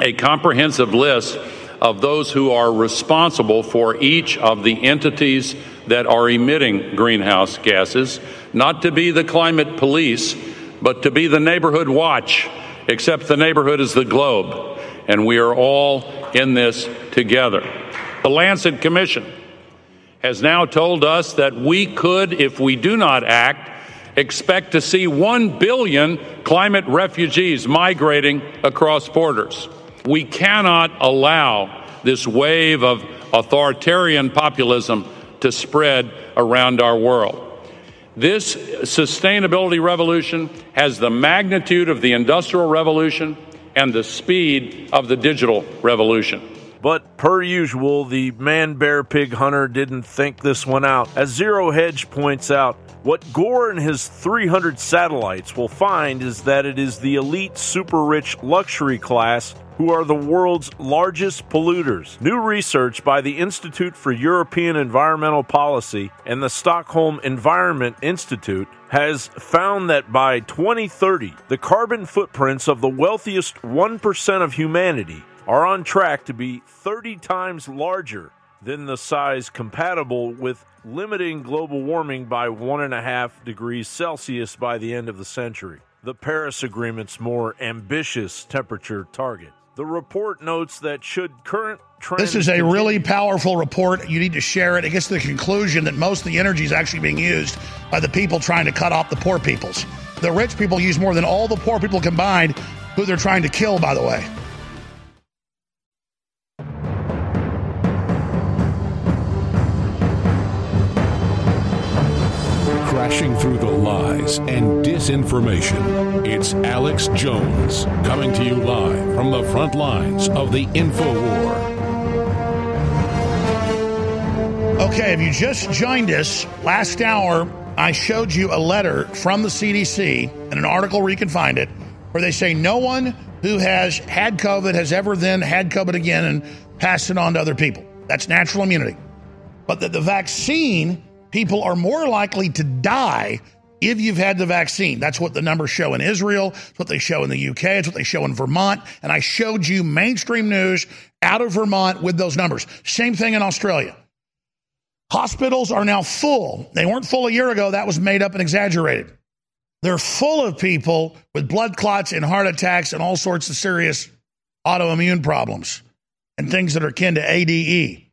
a comprehensive list of those who are responsible for each of the entities that are emitting greenhouse gases, not to be the climate police, but to be the neighborhood watch, except the neighborhood is the globe, and we are all in this together. The Lancet Commission has now told us that we could, if we do not act, expect to see 1 billion climate refugees migrating across borders. We cannot allow this wave of authoritarian populism to spread around our world. This sustainability revolution has the magnitude of the Industrial Revolution and the speed of the digital revolution. But per usual, the man bear pig hunter didn't think this one out. As Zero Hedge points out, what Gore and his 300 satellites will find is that it is the elite super rich luxury class who are the world's largest polluters. New research by the Institute for European Environmental Policy and the Stockholm Environment Institute has found that by 2030, the carbon footprints of the wealthiest 1% of humanity are on track to be 30 times larger than the size compatible with limiting global warming by 1.5 degrees Celsius by the end of the century. The Paris Agreement's more ambitious temperature target. The report notes that should current trends. This is a really powerful report. You need to share it. It gets to the conclusion that most of the energy is actually being used by the people trying to cut off the poor peoples. The rich people use more than all the poor people combined, who they're trying to kill, by the way. Crashing through the lies and disinformation. It's Alex Jones coming to you live from the front lines of the info war. Okay, if you just joined us last hour, I showed you a letter from the CDC and an article where you can find it, where they say no one who has had COVID has ever then had COVID again and passed it on to other people. That's natural immunity. But that the vaccine, people are more likely to die if you've had the vaccine. That's what the numbers show in Israel. It's what they show in the UK. It's what they show in Vermont. And I showed you mainstream news out of Vermont with those numbers. Same thing in Australia. Hospitals are now full. They weren't full a year ago. That was made up and exaggerated. They're full of people with blood clots and heart attacks and all sorts of serious autoimmune problems and things that are akin to ADE.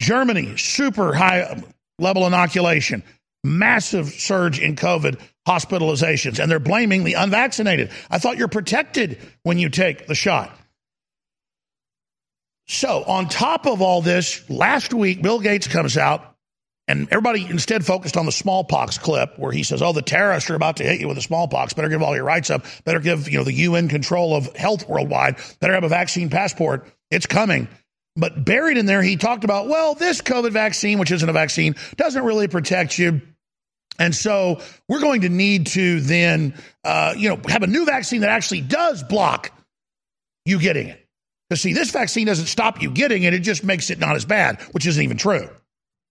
Germany, super high level inoculation, massive surge in COVID hospitalizations, and they're blaming the unvaccinated. I thought you're protected when you take the shot. So, on top of all this, last week, Bill Gates comes out and everybody instead focused on the smallpox clip where he says, Oh, the terrorists are about to hit you with the smallpox. Better give all your rights up. Better give, you know, the UN control of health worldwide. Better have a vaccine passport. It's coming. But buried in there, he talked about, well, this COVID vaccine, which isn't a vaccine, doesn't really protect you. And so we're going to need to then, uh, you know, have a new vaccine that actually does block you getting it. Because see, this vaccine doesn't stop you getting it; it just makes it not as bad, which isn't even true.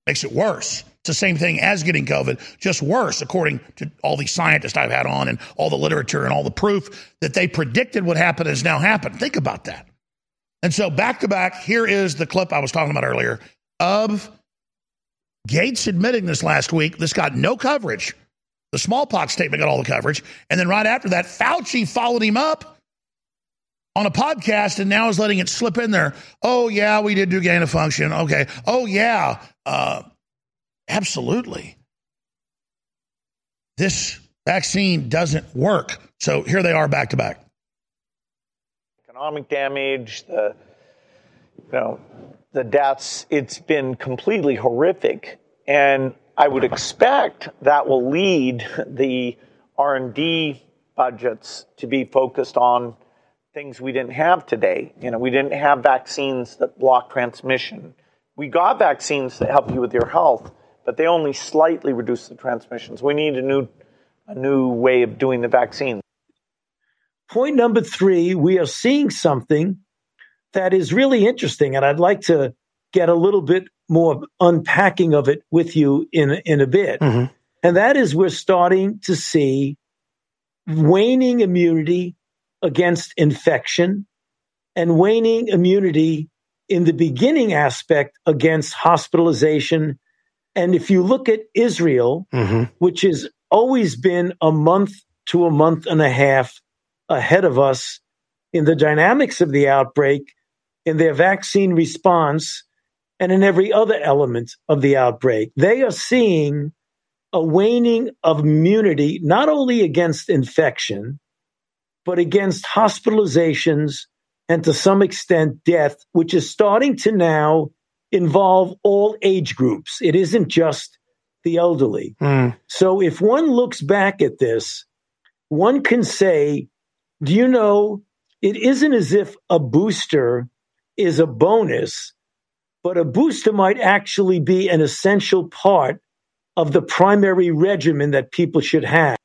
Makes it worse. It's the same thing as getting COVID, just worse, according to all these scientists I've had on and all the literature and all the proof that they predicted what happened has now happened. Think about that. And so, back to back, here is the clip I was talking about earlier of Gates admitting this last week. This got no coverage. The smallpox statement got all the coverage. And then right after that, Fauci followed him up on a podcast and now is letting it slip in there. Oh, yeah, we did do gain of function. Okay. Oh, yeah. Uh, absolutely. This vaccine doesn't work. So here they are back to back. Economic damage, the you know, the deaths, it's been completely horrific. And I would expect that will lead the R&D budgets to be focused on things we didn't have today. You know, we didn't have vaccines that block transmission. We got vaccines that help you with your health, but they only slightly reduce the transmissions. We need a new a new way of doing the vaccine. Point number 3, we are seeing something that is really interesting and I'd like to get a little bit more unpacking of it with you in in a bit. Mm-hmm. And that is we're starting to see waning immunity against infection and waning immunity in the beginning aspect against hospitalization. And if you look at Israel, mm-hmm. which has always been a month to a month and a half ahead of us in the dynamics of the outbreak, in their vaccine response, and in every other element of the outbreak, they are seeing a waning of immunity, not only against infection, but against hospitalizations and to some extent death, which is starting to now involve all age groups. It isn't just the elderly. Mm. So if one looks back at this, one can say, do you know, it isn't as if a booster is a bonus, but a booster might actually be an essential part of the primary regimen that people should have.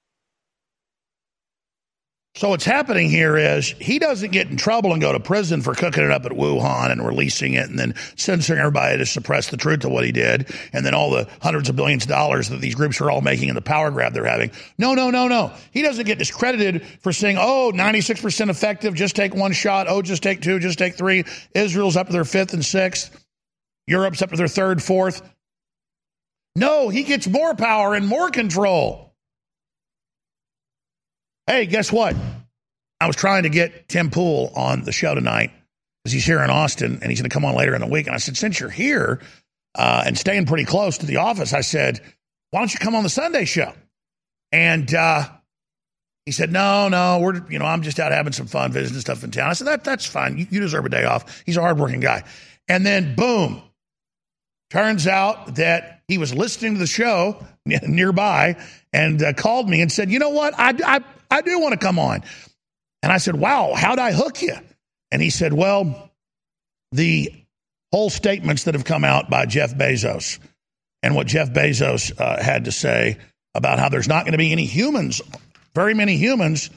So what's happening here is he doesn't get in trouble and go to prison for cooking it up at Wuhan and releasing it and then censoring everybody to suppress the truth of what he did and then all the hundreds of billions of dollars that these groups are all making in the power grab they're having. No, no, no, no. He doesn't get discredited for saying, oh, 96% effective, just take one shot. Oh, just take two, just take three. Israel's up to their fifth and sixth. Europe's up to their third, fourth. No, he gets more power and more control. Hey, guess what? I was trying to get Tim Pool on the show tonight because he's here in Austin and he's going to come on later in the week. And I said, since you're here uh, and staying pretty close to the office, I said, why don't you come on the Sunday show? And uh, he said, no, no, we're, you know, I'm just out having some fun, visiting stuff in town. I said, that, that's fine. You, you deserve a day off. He's a hardworking guy. And then, boom, turns out that he was listening to the show nearby and uh, called me and said, you know what? I, I, I do want to come on. And I said, Wow, how'd I hook you? And he said, Well, the whole statements that have come out by Jeff Bezos and what Jeff Bezos uh, had to say about how there's not going to be any humans, very many humans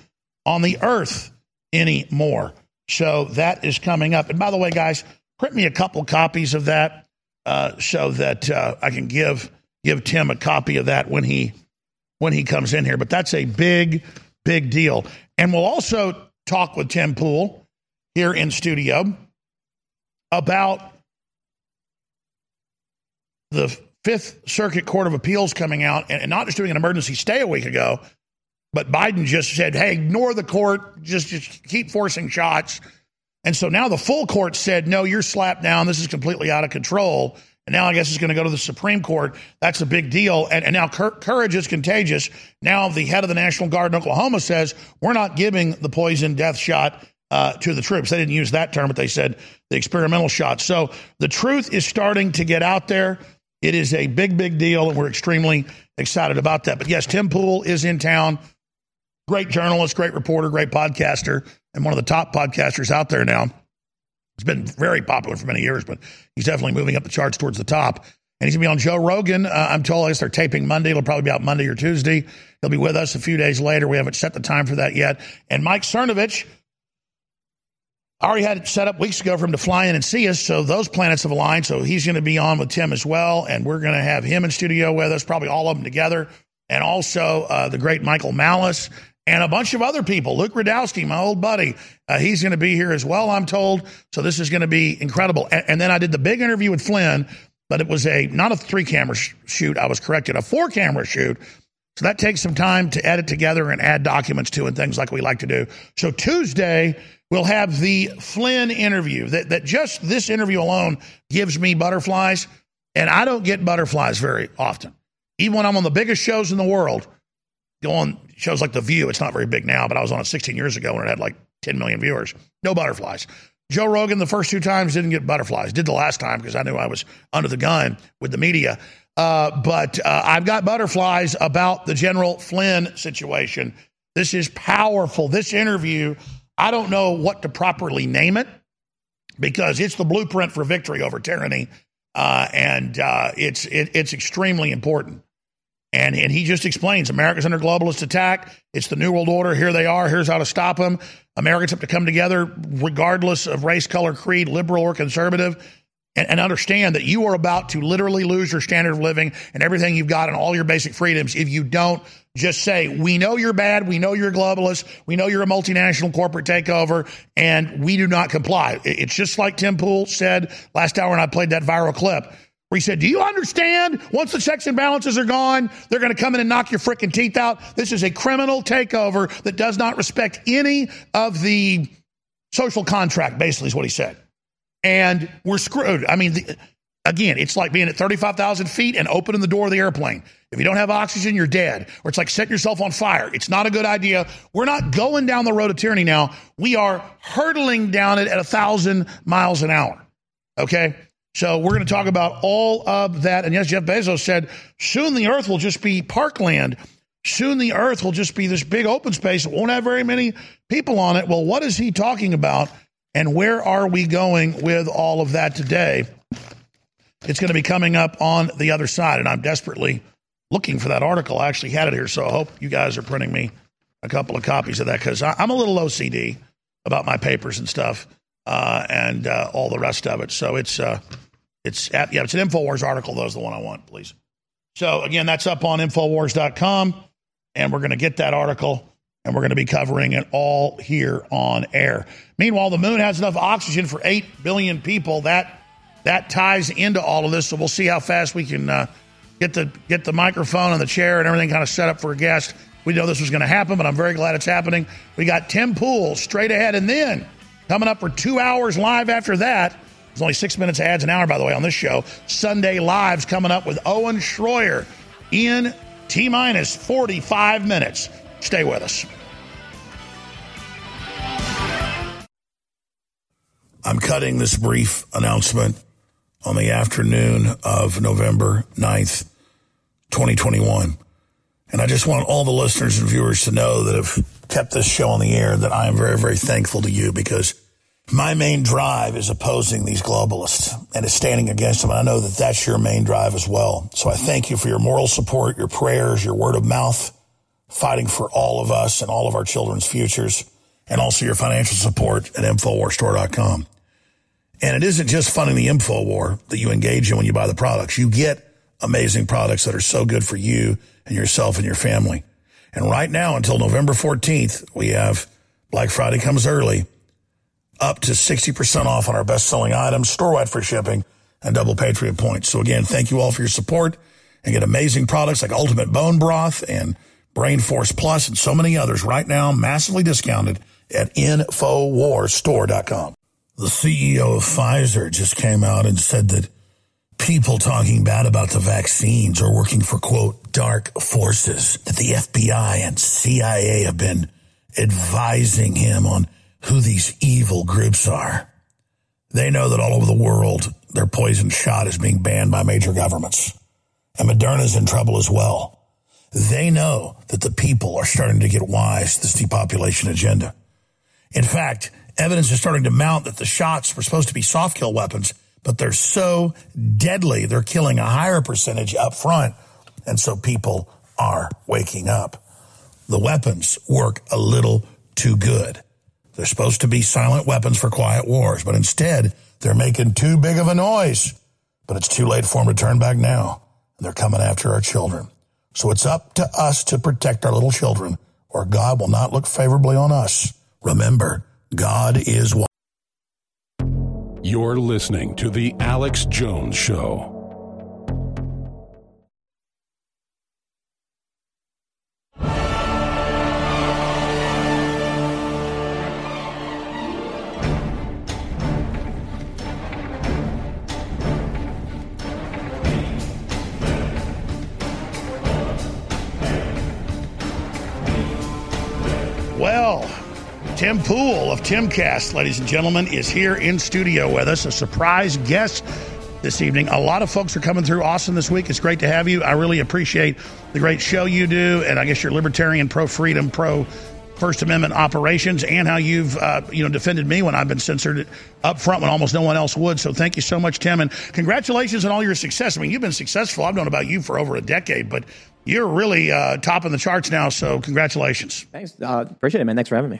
on the earth anymore. So that is coming up. And by the way, guys, print me a couple copies of that uh, so that uh, I can give give Tim a copy of that when he when he comes in here. But that's a big big deal. And we'll also talk with Tim Pool here in studio about the Fifth Circuit Court of Appeals coming out and not just doing an emergency stay a week ago, but Biden just said, hey, ignore the court, just, just keep forcing shots. And so now the full court said, no, you're slapped down. This is completely out of control. And now I guess it's going to go to the Supreme Court. That's a big deal. And, and now cur- courage is contagious. Now the head of the National Guard in Oklahoma says we're not giving the poison death shot uh, to the troops. They didn't use that term, but they said the experimental shot. So the truth is starting to get out there. It is a big, big deal, and we're extremely excited about that. But yes, Tim Pool is in town. Great journalist, great reporter, great podcaster, and one of the top podcasters out there now. It's been very popular for many years, but he's definitely moving up the charts towards the top. And he's going to be on Joe Rogan. Uh, I'm told guess they're taping Monday. It'll probably be out Monday or Tuesday. He'll be with us a few days later. We haven't set the time for that yet. And Mike Cernovich, I already had it set up weeks ago for him to fly in and see us. So those planets have aligned. So he's going to be on with Tim as well. And we're going to have him in studio with us, probably all of them together. And also uh, the great Michael Malice and a bunch of other people. Luke Rudkowski, my old buddy, uh, he's going to be here as well, I'm told. So this is going to be incredible. And, and, then I did the big interview with Flynn, but it was a not a three camera sh- shoot. I was corrected, a four camera shoot. So that takes some time to edit together and add documents to and things like we like to do. So Tuesday we'll have the Flynn interview. That that just this interview alone gives me butterflies, and I don't get butterflies very often. Even when I'm on the biggest shows in the world, on shows like The View. It's not very big now, but I was on it 16 years ago when it had like 10 million viewers. No butterflies. Joe Rogan, the first two times, didn't get butterflies. Did the last time because I knew I was under the gun with the media. Uh, but uh, I've got butterflies about the General Flynn situation. This is powerful. This interview, I don't know what to properly name it because it's the blueprint for victory over tyranny. Uh, and uh, it's it, it's extremely important. And, and he just explains America's under globalist attack. It's the New World Order. Here they are. Here's how to stop them. Americans have to come together regardless of race, color, creed, liberal or conservative, and, and understand that you are about to literally lose your standard of living and everything you've got and all your basic freedoms if you don't just say, We know you're bad. We know you're globalist. We know you're a multinational corporate takeover, and we do not comply. It's just like Tim Pool said last hour when I played that viral clip where he said, Do you understand? Once the checks and balances are gone, they're going to come in and knock your freaking teeth out. This is a criminal takeover that does not respect any of the social contract, basically, is what he said. And we're screwed. I mean, the, again, it's like being at 35,000 feet and opening the door of the airplane. If you don't have oxygen, you're dead. Or it's like setting yourself on fire. It's not a good idea. We're not going down the road of tyranny now. We are hurtling down it at a thousand miles an hour. Okay? So we're going to talk about all of that. And yes, Jeff Bezos said soon the earth will just be parkland. Soon the earth will just be this big open space. It won't have very many people on it. Well, what is he talking about? And where are we going with all of that today? It's going to be coming up on the other side, and I'm desperately looking for that article. I actually had it here, so I hope you guys are printing me a couple of copies of that because I'm a little OCD about my papers and stuff uh, and uh, all the rest of it. So it's uh, it's at, yeah, it's an Infowars article. Though is the one I want, please. So again, that's up on Infowars.com, and we're going to get that article and we're going to be covering it all here on air. Meanwhile, the moon has enough oxygen for eight billion people. That that ties into all of this. So we'll see how fast we can uh, get the get the microphone and the chair and everything kind of set up for a guest. We know this was going to happen, but I'm very glad it's happening. We got Tim Pool straight ahead, and then coming up for two hours live after that. There's only six minutes ads an hour, by the way, on this show. Sunday Live's coming up with Owen Schroyer in T minus 45 minutes. Stay with us. I'm cutting this brief announcement on the afternoon of November 9th, 2021. And I just want all the listeners and viewers to know that have kept this show on the air that I am very, very thankful to you because my main drive is opposing these globalists and is standing against them. And I know that that's your main drive as well. So I thank you for your moral support, your prayers, your word of mouth, fighting for all of us and all of our children's futures, and also your financial support at InfoWarsStore.com. And it isn't just funding the info war that you engage in when you buy the products. You get amazing products that are so good for you and yourself and your family. And right now, until November 14th, we have Black Friday comes early, up to 60% off on our best selling items, store-wide free shipping, and double Patriot points. So again, thank you all for your support and get amazing products like Ultimate Bone Broth and Brain Force Plus and so many others right now, massively discounted at InfoWarsStore.com. The CEO of Pfizer just came out and said that people talking bad about the vaccines are working for, quote, dark forces, that the FBI and CIA have been advising him on who these evil groups are. They know that all over the world, their poison shot is being banned by major governments. And Moderna's in trouble as well. They know that the people are starting to get wise to this depopulation agenda. In fact, evidence is starting to mount that the shots were supposed to be soft kill weapons, but they're so deadly, they're killing a higher percentage up front. And so people are waking up. The weapons work a little too good. They're supposed to be silent weapons for quiet wars, but instead they're making too big of a noise. But it's too late for them to turn back now. They're coming after our children. So it's up to us to protect our little children, or God will not look favorably on us. Remember, God is one. You're listening to The Alex Jones Show. Tim Pool of Timcast, ladies and gentlemen, is here in studio with us, a surprise guest this evening. A lot of folks are coming through Austin this week. It's great to have you. I really appreciate the great show you do, and I guess your libertarian, pro freedom, pro First Amendment operations, and how you've uh, you know defended me when I've been censored up front when almost no one else would. So thank you so much, Tim, and congratulations on all your success. I mean, you've been successful. I've known about you for over a decade, but you're really uh, topping the charts now. So congratulations. Thanks. Uh, appreciate it, man. Thanks for having me.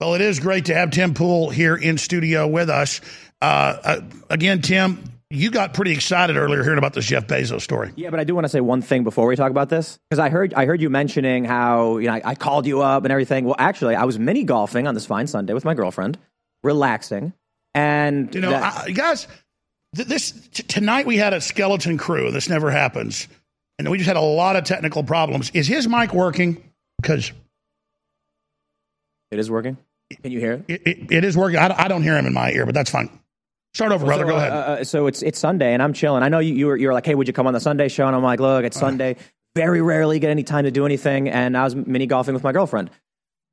Well, it is great to have Tim Pool here in studio with us. Uh, uh, again, Tim, you got pretty excited earlier hearing about this Jeff Bezos story. Yeah, but I do want to say one thing before we talk about this because I heard I heard you mentioning how you know I, I called you up and everything. Well, actually, I was mini golfing on this fine Sunday with my girlfriend, relaxing, and You know, that- I, guys, th- this t- tonight we had a skeleton crew. This never happens, and we just had a lot of technical problems. Is his mic working? Because it is working. Can you hear it? It, it, it is working. I, don't- I don't hear him in my ear, but that's fine. Start over, brother. So, Go uh, ahead. Uh, so it's it's Sunday, and I'm chilling. I know you you were, you were like, hey, would you come on the Sunday show? And I'm like, look, it's Uh-huh. Sunday. Very rarely get any time to do anything, and I was mini golfing with my girlfriend.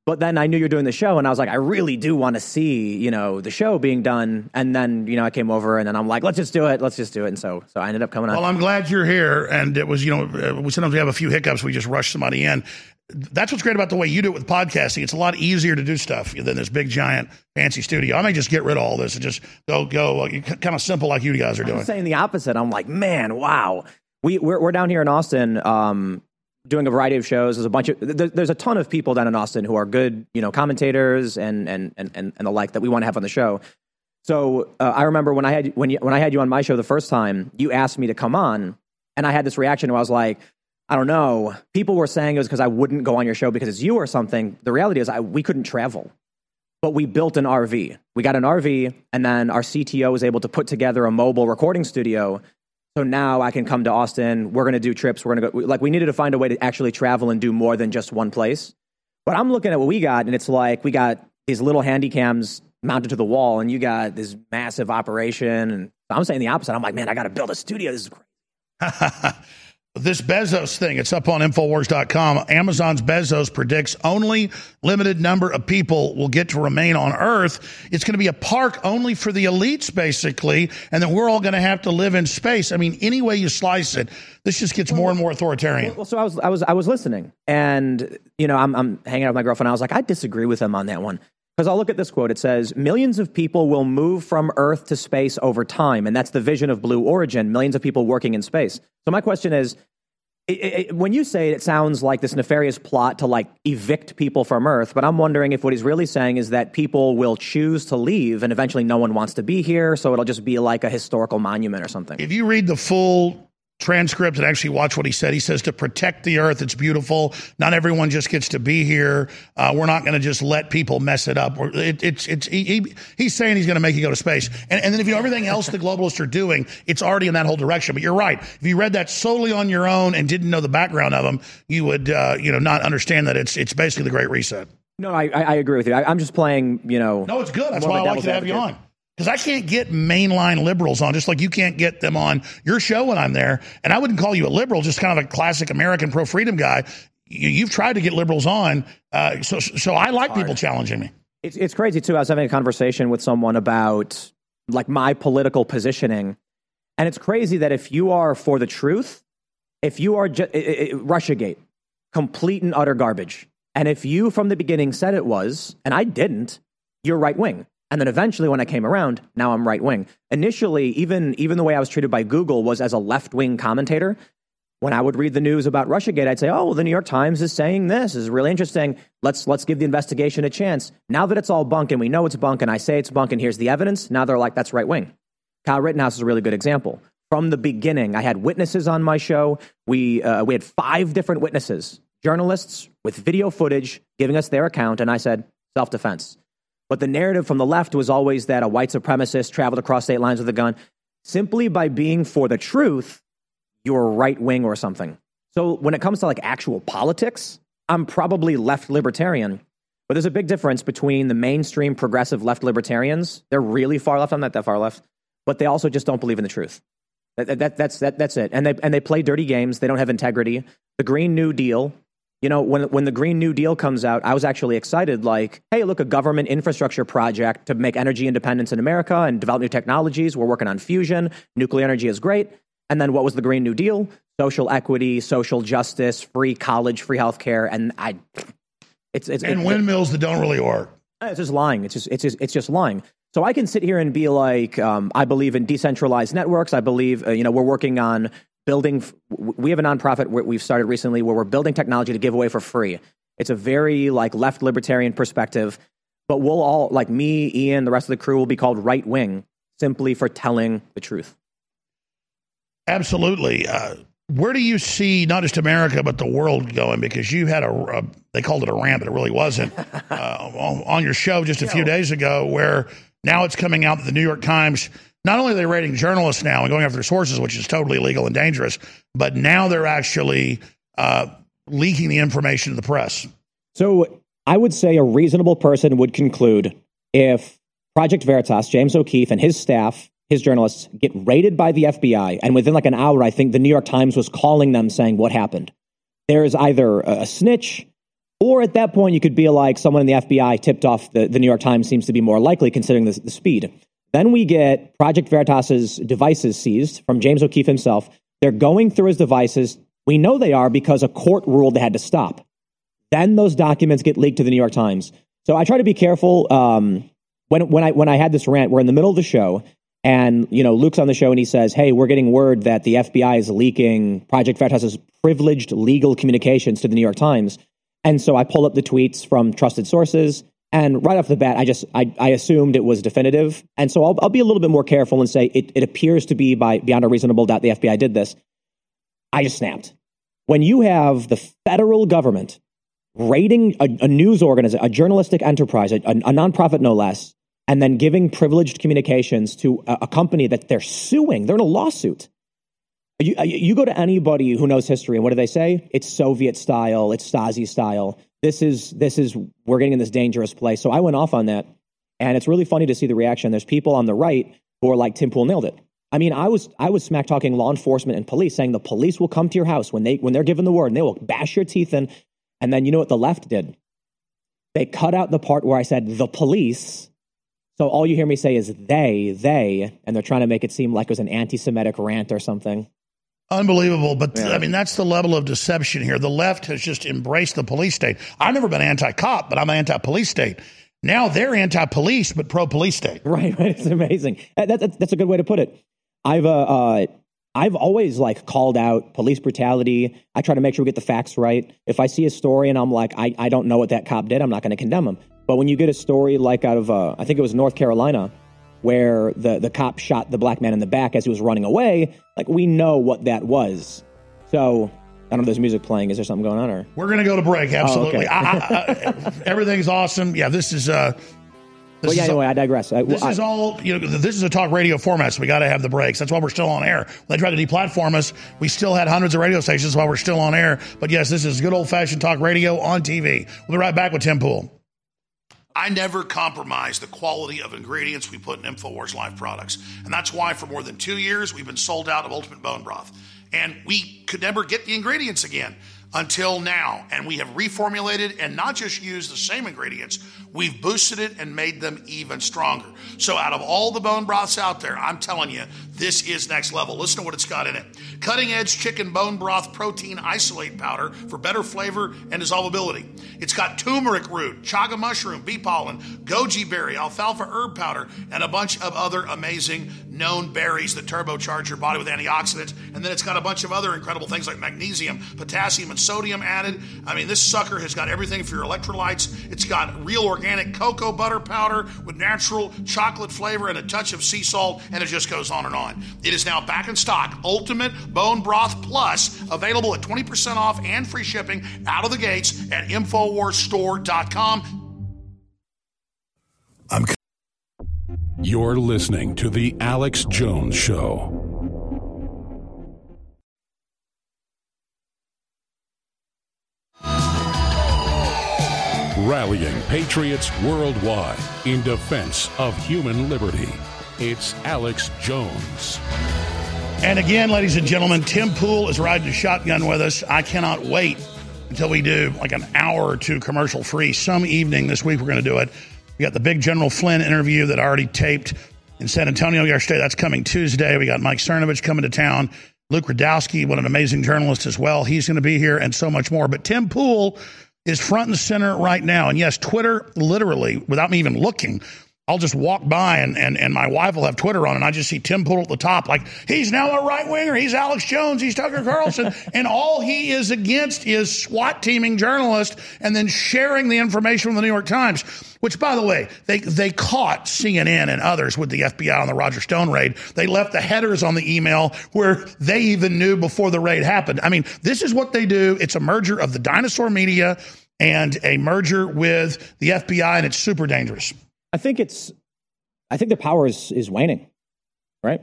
But then I knew you were doing the show, and I was like, I really do want to see, you know, the show being done. And then, you know, I came over, and then I'm like, let's just do it, let's just do it. And so, so I ended up coming on. Well, I'm glad you're here. And it was, you know, we sometimes we have a few hiccups. We just rush somebody in. That's what's great about the way you do it with podcasting. It's a lot easier to do stuff than this big, giant, fancy studio. I may just get rid of all this and just go, go, uh, kind of simple like you guys are doing. I'm saying the opposite. I'm like, man, wow. We, we're, we're down here in Austin. Um, doing a variety of shows. There's a bunch of there's a ton of people down in Austin who are good, you know, commentators and and and and, the like that we want to have on the show. So uh, I remember when I had when you, when I had you on my show the first time, you asked me to come on, and I had this reaction where I was like, I don't know. People were saying it was because I wouldn't go on your show because it's you or something. The reality is, I, we couldn't travel, but we built an RV. We got an RV, and then our CTO was able to put together a mobile recording studio so now I can come to Austin. We're going to do trips. We're going to go. Like we needed to find a way to actually travel and do more than just one place. But I'm looking at what we got, and it's like we got these little handy cams mounted to the wall, and you got this massive operation. And I'm saying the opposite. I'm like, man, I got to build a studio. This is great. this Bezos thing, it's up on Infowars.com. Amazon's Bezos predicts only limited number of people will get to remain on Earth. It's going to be a park only for the elites, basically, and then we're all going to have to live in space. I mean, any way you slice it, this just gets more and more authoritarian. Well, so I was, I was, I was listening, and you know, I'm, I'm hanging out with my girlfriend. I was like, I disagree with him on that one. Because I'll look at this quote. It says, Millions of people will move from Earth to space over time. And that's the vision of Blue Origin millions of people working in space. So, my question is it, it, when you say it, it sounds like this nefarious plot to like evict people from Earth, but I'm wondering if what he's really saying is that people will choose to leave and eventually no one wants to be here. So, it'll just be like a historical monument or something. If you read the full transcript and actually watch what he said. He says to protect the earth, it's beautiful. Not everyone just gets to be here. Uh, we're not going to just let people mess it up. It, it's it's he, he, he's saying he's going to make you go to space. And, and then if you know everything else the globalists are doing, it's already in that whole direction. But you're right. If you read that solely on your own and didn't know the background of them, you would uh, you know not understand that it's it's basically the Great Reset. No, I, I agree with you. I, am just playing, you know. No, it's good. That's why I like to have you on because I can't get mainline liberals on, just like you can't get them on your show when I'm there. And I wouldn't call you a liberal, just kind of a classic American pro freedom guy. You, have tried to get liberals on, uh, so so I like Hard. people challenging me. It's it's crazy too. I was having a conversation with someone about like my political positioning, and it's crazy that if you are for the truth, if you are just RussiaGate, complete and utter garbage, and if you from the beginning said it was, and I didn't, you're right wing. And then eventually, when I came around, now I'm right wing. Initially, even even the way I was treated by Google was as a left wing commentator. When I would read the news about RussiaGate, I'd say, "Oh, well, the New York Times is saying this. this is really interesting. Let's let's give the investigation a chance." Now that it's all bunk and we know it's bunk, and I say it's bunk, and here's the evidence. Now they're like, "That's right wing." Kyle Rittenhouse is a really good example. From the beginning, I had witnesses on my show. We uh, we had five different witnesses, journalists with video footage giving us their account, and I said self defense. But the narrative from the left was always that a white supremacist traveled across state lines with a gun. Simply by being for the truth, you're right wing or something. So when it comes to like actual politics, I'm probably left libertarian. But there's a big difference between the mainstream progressive left libertarians. They're really far left. I'm not that far left, but they also just don't believe in the truth. That, that, that's, that, that's it. And they, and they play dirty games. They don't have integrity. The Green New Deal you know, when when the Green New Deal comes out, I was actually excited. Like, hey, look, a government infrastructure project to make energy independence in America and develop new technologies. We're working on fusion. Nuclear energy is great. And then what was the Green New Deal? Social equity, social justice, free college, free healthcare, and I. It's, it's and windmills that don't really work. It's just lying. It's just it's just it's just lying. So I can sit here and be like, um, I believe in decentralized networks. I believe, uh, you know, we're working on building we have a nonprofit we've started recently where we're building technology to give away for free. It's a very like left libertarian perspective but we'll all like me ian the rest of the crew will be called right wing simply for telling the truth. Absolutely. Uh, where do you see not just america but the world going? Because you had a, a they called it a rant but it really wasn't. Uh, on, on, your show just a few days ago where now it's coming out that the new york times not only are they rating journalists now and going after their sources, which is totally illegal and dangerous, but now they're actually uh, leaking the information to the press. So I would say a reasonable person would conclude if Project Veritas, James O'Keefe, and his staff, his journalists, get raided by the FBI, and within like an hour, I think the New York Times was calling them saying what happened. There is either a snitch Or at that point, you could be like someone in the FBI tipped off the, the New York Times seems to be more likely considering the, the speed. Then we get Project Veritas's devices seized from James O'Keefe himself. They're going through his devices. We know they are because a court ruled they had to stop. Then those documents get leaked to the New York Times. So I try to be careful. Um, when when I when I had this rant, we're in the middle of the show, and you know Luke's on the show, and he says, "Hey, we're getting word that the FBI is leaking Project Veritas's privileged legal communications to the New York Times." And so I pull up the tweets from trusted sources, and right off the bat, I just I, I assumed it was definitive, and so I'll, I'll be a little bit more careful and say it, it appears to be by beyond a reasonable doubt the FBI did this. I just snapped. When you have the federal government raiding a, a news organization, a journalistic enterprise, a, a, nonprofit no less, and then giving privileged communications to a, a, company that they're suing. They're in a lawsuit. You, uh, you go to anybody who knows history, and what do they say? It's Soviet style, it's Stasi style. This is this is we're getting in this dangerous place. So I went off on that, and it's really funny to see the reaction. There's people on the right who are like Tim Pool nailed it. I mean, I was I was smack talking law enforcement and police, saying the police will come to your house when they when they're given the word, and they will bash your teeth in and then you know what the left did? They cut out the part where I said the police. So all you hear me say is they, they, and they're trying to make it seem like it was an anti Semitic rant or something. Unbelievable. But yeah. I mean, that's the level of deception here. The left has just embraced the police state. I've never been anti cop, but I'm anti police state. Now they're anti police, but pro police state. Right, right. It's amazing. That, that, that's a good way to put it. I've, uh, uh, I've always like called out police brutality. I try to make sure we get the facts right. If I see a story and I'm like, I, I don't know what that cop did, I'm not going to condemn him. But when you get a story like out of, uh, I think it was North Carolina, where the, the cop shot the black man in the back as he was running away, like we know what that was. So I don't know if there's music playing. Is there something going on? Or we're going to go to break. Absolutely. Oh, okay. I, I, everything's awesome. Yeah, this is uh, this well, yeah, anyway, I digress. I, this I, is all, you know, this is a talk radio format, so we got to have the breaks. That's why we're still on air. They tried to deplatform us, we still had hundreds of radio stations while we're still on air. But yes, this is good old fashioned talk radio on TV. We'll be right back with Tim Pool. I never compromise the quality of ingredients we put in InfoWars Life products. And that's why for more than two years, we've been sold out of Ultimate Bone Broth. And we could never get the ingredients again until now. And we have reformulated and not just used the same ingredients, we've boosted it and made them even stronger. So, out of all the bone broths out there, I'm telling you, this is next level. Listen to what it's got in it cutting edge chicken bone broth protein isolate powder for better flavor and dissolvability. It's got turmeric root, chaga mushroom, bee pollen, goji berry, alfalfa herb powder, and a bunch of other amazing known berries that turbocharge your body with antioxidants. And then it's got a bunch of other incredible things like magnesium, potassium, and sodium added. I mean, this sucker has got everything for your electrolytes. It's got real organic cocoa butter powder with natural chocolate flavor and a touch of sea salt, and it just goes on and on. It is now back in stock. Ultimate Bone Broth Plus, available at 20% off and free shipping out of the gates at InfoWarsStore.com. I'm. You're listening to The Alex Jones Show. Rallying patriots worldwide in defense of human liberty. It's Alex Jones. And again, ladies and gentlemen, Tim Pool is riding shotgun with us. I cannot wait until we do like an hour or two commercial free. Some evening this week, we're going to do it. We got the big General Flynn interview that I already taped in San Antonio yesterday. That's coming Tuesday. We got Mike Cernovich coming to town. Luke Rudkowski, what an amazing journalist as well. He's going to be here and so much more. But Tim Pool is front and center right now. And yes, Twitter, literally, without me even looking, I'll just walk by and, and, and my wife will have Twitter on and I just see Tim Pool at the top, like, he's now a right winger. He's Alex Jones. He's Tucker Carlson. and all he is against is SWAT teaming journalists and then sharing the information from the New York Times, which, by the way, they, they caught CNN and others with the FBI on the Roger Stone raid. They left the headers on the email where they even knew before the raid happened. I mean, this is what they do. It's a merger of the dinosaur media and a merger with the FBI, and it's super dangerous. I think it's, I think the power is, is waning, right?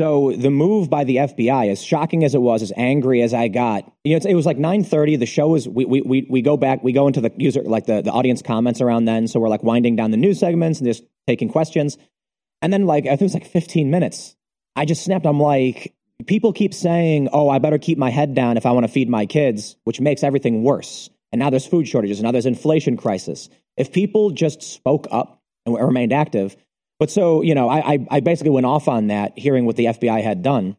So the move by the FBI, as shocking as it was, as angry as I got, you know, it was like 9:30. The show is we, we we we go back, we go into the user like the the audience comments around then. So we're like winding down the news segments and just taking questions, and then like I think it was like 15 minutes. I just snapped. I'm like, people keep saying, "Oh, I better keep my head down if I want to feed my kids," which makes everything worse. and now there's food shortages, and now there's inflation crisis. If people just spoke up and remained active, but so you know, I, I, basically went off on that, hearing what the FBI had done.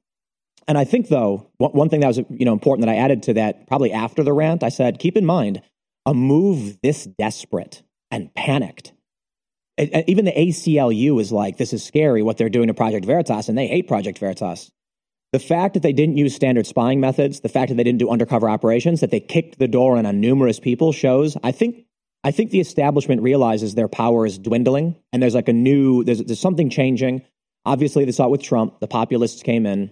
And I think, though, one thing that was you know important that I added to that probably after the rant, I said, keep in mind, a move this desperate and panicked. It, even the ACLU is like, this is scary what they're doing to Project Veritas, and they hate Project Veritas. The fact that they didn't use standard spying methods, the fact that they didn't do undercover operations, that they kicked the door in on numerous people shows, I think, I think the establishment realizes their power is dwindling, and there's like a new, there's, there's something changing. Obviously, they saw it with Trump. The populists came in.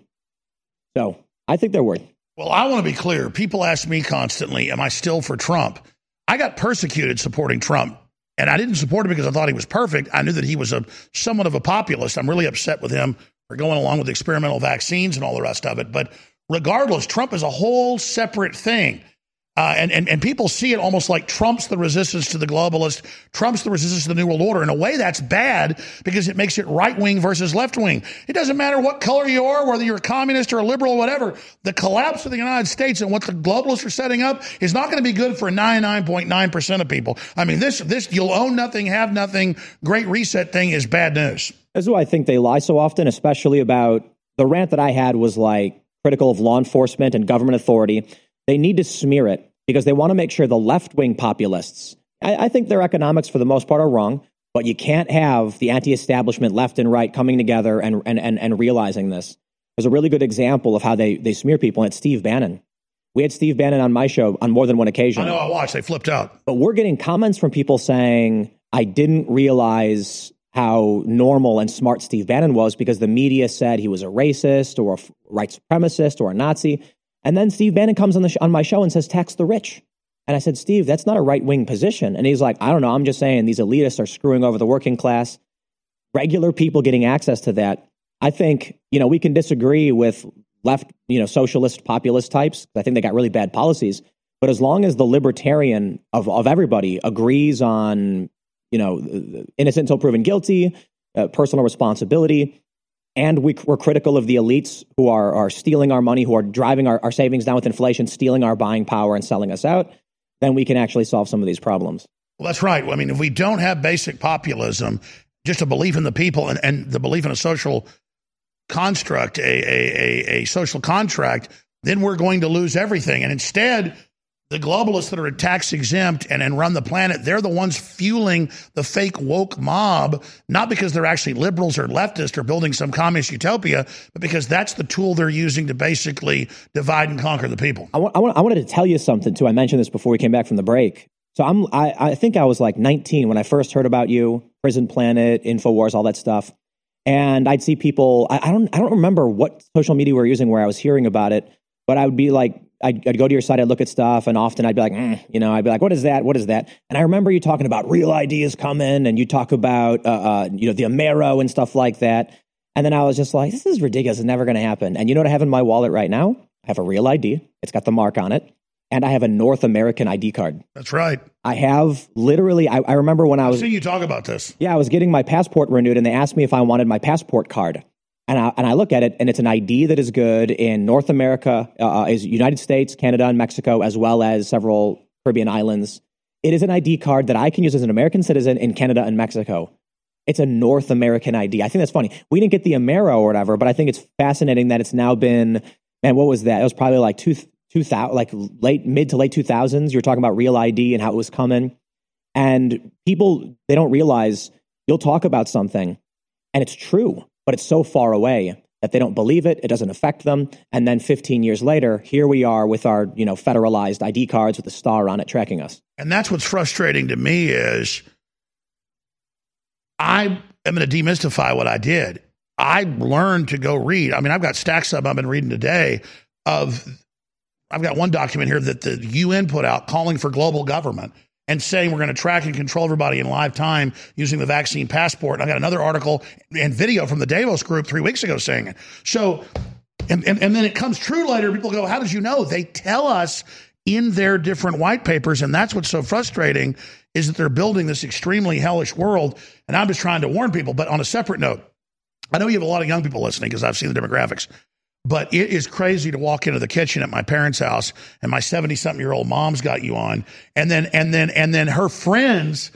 So I think they're worried. Well, I want to be clear. People ask me constantly, am I still for Trump? I got persecuted supporting Trump, and I didn't support him because I thought he was perfect. I knew that he was a somewhat of a populist. I'm really upset with him for going along with experimental vaccines and all the rest of it. But regardless, Trump is a whole separate thing. Uh, and, and, and people see it almost like Trump's the resistance to the globalist, Trump's the resistance to the New World Order. In a way, that's bad because it makes it right wing versus left wing. It doesn't matter what color you are, whether you're a communist or a liberal or whatever. The collapse of the United States and what the globalists are setting up is not going to be good for 99.9% of people. I mean, this, this you'll own nothing, have nothing, great reset thing is bad news. This is why I think they lie so often, especially about the rant that I had was like critical of law enforcement and government authority. They need to smear it because they want to make sure the left wing populists, I, I, think their economics for the most part are wrong, but you can't have the anti establishment left and right coming together and, and, and, and realizing this. There's a really good example of how they, they smear people, and it's Steve Bannon. We had Steve Bannon on my show on more than one occasion. I know, I watched. They flipped out. But we're getting comments from people saying, I didn't realize how normal and smart Steve Bannon was because the media said he was a racist or a white supremacist or a Nazi. And then Steve Bannon comes on the sh- on my show and says, "Tax the rich." And I said, "Steve, that's not a right wing position." And he's like, "I don't know. I'm just saying these elitists are screwing over the working class. Regular people getting access to that. I think you know we can disagree with left, you know, socialist populist types. I think they got really bad policies. But as long as the libertarian of of everybody agrees on, you know, innocent until proven guilty, uh, personal responsibility, and we, are critical of the elites who are, are stealing our money, who are driving our, our savings down with inflation, stealing our buying power and selling us out, then we can actually solve some of these problems. Well, that's right. I mean, if we don't have basic populism, just a belief in the people and, and the belief in a social construct, a, a, a, a social contract, then we're going to lose everything. And instead, the globalists that are tax exempt and, and run the planet, they're the ones fueling the fake woke mob, not because they're actually liberals or leftists or building some communist utopia, but because that's the tool they're using to basically divide and conquer the people. I, want, I, want, I wanted to tell you something too. I mentioned this before we came back from the break. So I'm, I, I think I was like 19 when I first heard about you, Prison Planet, Infowars, all that stuff. And I'd see people. I, I don't, I don't remember what social media we were using where I was hearing about it, but I would be like I'd, I'd, go to your site, I'd look at stuff, and often I'd be like, mm, you know, I'd be like, what is that? What is that? And I remember you talking about real ideas coming, and you talk about, uh, uh, you know, the Amero and stuff like that. And then I was just like, this is ridiculous. It's never going to happen. And you know what I have in my wallet right now? I have a real ID. It's got the mark on it. And I have a North American ID card. That's right. I have literally, I, I remember when I was. I've seen you talk about this. Yeah, I was getting my passport renewed, and they asked me if I wanted my passport card and I, and I look at it, and it's an ID that is good in North America, uh, is United States, Canada, and Mexico, as well as several Caribbean islands. It is an ID card that I can use as an American citizen in Canada and Mexico. It's a North American ID. I think that's funny. We didn't get the Amero or whatever, but I think it's fascinating that it's now been, man, what was that? It was probably like two, 2000, like late, mid to late 2000s. You were talking about real ID and how it was coming. And people, they don't realize you'll talk about something and it's true but it's so far away that they don't believe it. It doesn't affect them. And then 15 years later, here we are with our, you know, federalized ID cards with a star on it tracking us. And that's what's frustrating to me is I am going to demystify what I did. I learned to go read. I mean, I've got stacks of them I've been reading today of I've got one document here that the UN put out calling for global government and saying we're going to track and control everybody in live time using the vaccine passport. And I got another article and video from the Davos group three weeks ago saying it. So, and, and, and then it comes true later. People go, How did you know? They tell us in their different white papers. And that's what's so frustrating is that they're building this extremely hellish world. And I'm just trying to warn people. But on a separate note, I know you have a lot of young people listening because I've seen the demographics. But it is crazy to walk into the kitchen at my parents' house and my 70 something year old mom's got you on. And then, and then, and then her friends,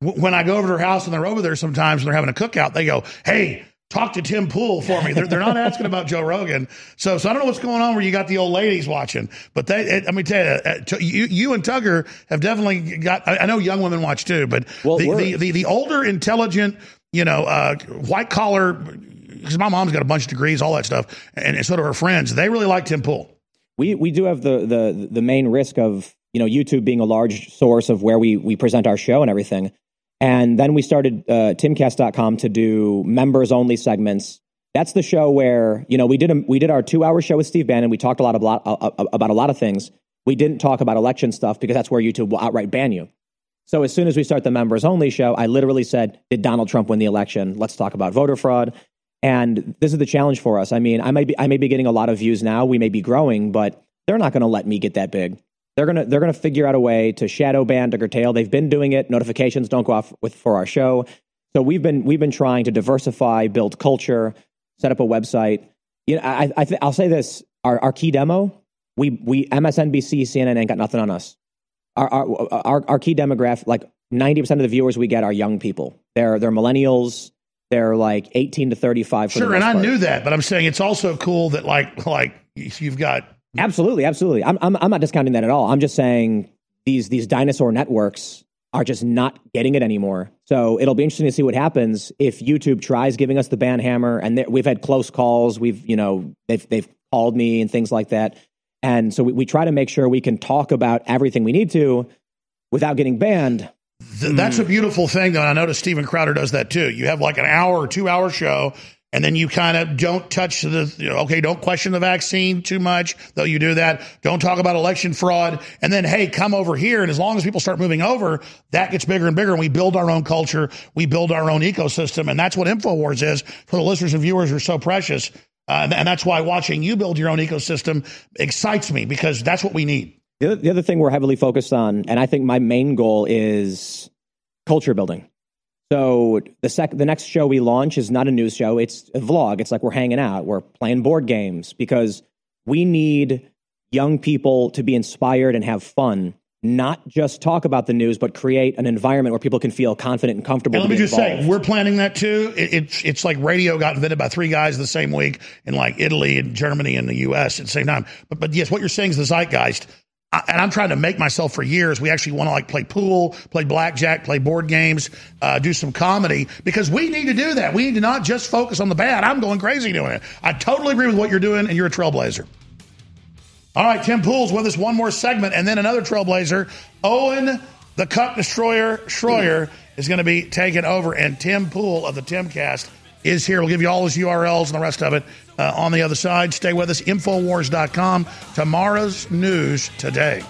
w- when I go over to her house and they're over there sometimes and they're having a cookout, they go, Hey, talk to Tim Pool for me. They're, they're not asking about Joe Rogan. So, so I don't know what's going on where you got the old ladies watching, but they, let me tell you, uh, t- you, you and Tucker have definitely got, I, I know young women watch too, but Well, the, the, the, the older, intelligent, you know, uh, white collar, because my mom's got a bunch of degrees, all that stuff, and, and so do her friends. They really like Tim Pool. we we do have the the the main risk of you know YouTube being a large source of where we we present our show and everything. And then we started uh, timcast.com to do members only segments. That's the show where you know we did a, we did our two hour show with Steve Bannon. We talked a lot about uh, about a lot of things. We didn't talk about election stuff because that's where YouTube will outright ban you. So as soon as we start the members only show, I literally said, "Did Donald Trump win the election? Let's talk about voter fraud." And this is the challenge for us. I mean, I might be I may be getting a lot of views now. We may be growing, but they're not going to let me get that big. They're gonna they're gonna figure out a way to shadow ban to curtail. They've been doing it. Notifications don't go off with for our show. So we've been we've been trying to diversify, build culture, set up a website. You know, I, I th- I'll say this: our our key demo, we we MSNBC, CNN ain't got nothing on us. Our our our, our key demographic, like ninety percent of the viewers we get are young people. They're they're millennials. They're like eighteen to thirty five. For the Sure, and I part. knew that, but I'm saying it's also cool that like like you've got Absolutely, absolutely. I'm, I'm I'm not discounting that at all. I'm just saying these these dinosaur networks are just not getting it anymore. So it'll be interesting to see what happens if YouTube tries giving us the ban hammer. And we've had close calls. We've you know they've they've called me and things like that. And so we, we try to make sure we can talk about everything we need to without getting banned. Th- That's a beautiful thing, though. And I notice Steven Crowder does that too. You have like an hour or two hour show, and then you kind of don't touch the, you know, okay, don't question the vaccine too much, though you do that. Don't talk about election fraud. And then, hey, come over here. And as long as people start moving over, that gets bigger and bigger. And we build our own culture, we build our own ecosystem. And that's what InfoWars is for the listeners and viewers are so precious. Uh, and that's why watching you build your own ecosystem excites me because that's what we need. The other, the other thing we're heavily focused on, and I think my main goal is culture building. So the sec- the next show we launch is not a news show; it's a vlog. It's like we're hanging out, we're playing board games because we need young people to be inspired and have fun, not just talk about the news, but create an environment where people can feel confident and comfortable. And let me just say, we're planning that too. It, it's it's like radio got invented by three guys the same week in like Italy and Germany and the U.S. at the same time. But but yes, what you're saying is the zeitgeist. I, and I'm trying to make myself for years. We actually want to like play pool, play blackjack, play board games, uh, do some comedy because we need to do that. We need to not just focus on the bad. I'm going crazy doing it. I totally agree with what you're doing, and you're a trailblazer. All right, Tim Pool's with us one more segment, and then another trailblazer. Owen, the Cup Destroyer Schroyer, is going to be taking over, and Tim Pool of the Timcast is here. We'll give you all his URLs and the rest of it uh, on the other side. Stay with us. Infowars.com. Tomorrow's news today.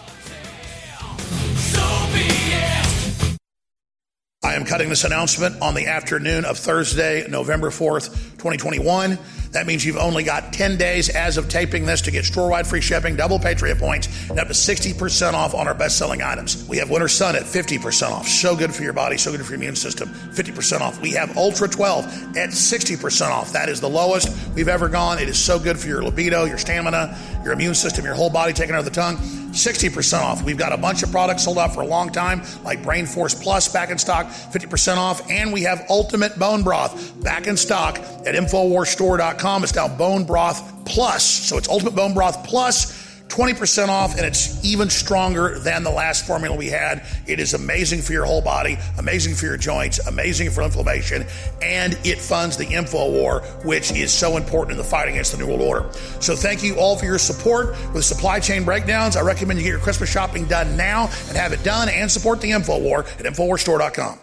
I am cutting this announcement on the afternoon of Thursday, November 4th, 2021. That means you've only got 10 days as of taping this to get store-wide free shipping, double Patriot points, and up to 60% off on our best-selling items. We have Winter Sun at 50% off. So good for your body, so good for your immune system. 50% off. We have Ultra 12 at 60% off. That is the lowest we've ever gone. It is so good for your libido, your stamina, your immune system, your whole body taken out of the tongue. 60% off. We've got a bunch of products sold out for a long time, like Brain Force Plus back in stock, 50% off. And we have Ultimate Bone Broth back in stock at InfoWarsStore.com. It's now Bone Broth Plus. So it's Ultimate Bone Broth Plus. 20% off, and it's even stronger than the last formula we had. It is amazing for your whole body, amazing for your joints, amazing for inflammation, and it funds the info war, which is so important in the fight against the New World Order. So thank you all for your support with supply chain breakdowns. I recommend you get your Christmas shopping done now and have it done and support the info war at InfoWarsStore.com.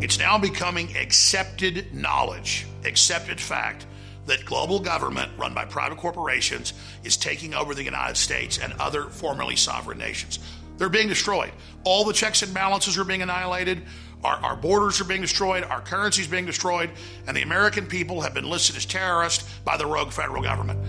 It's now becoming accepted knowledge, accepted fact that global government run by private corporations is taking over the United States and other formerly sovereign nations. They're being destroyed. All the checks and balances are being annihilated. Our, our borders are being destroyed. Our currency is being destroyed. And the American people have been listed as terrorists by the rogue federal government.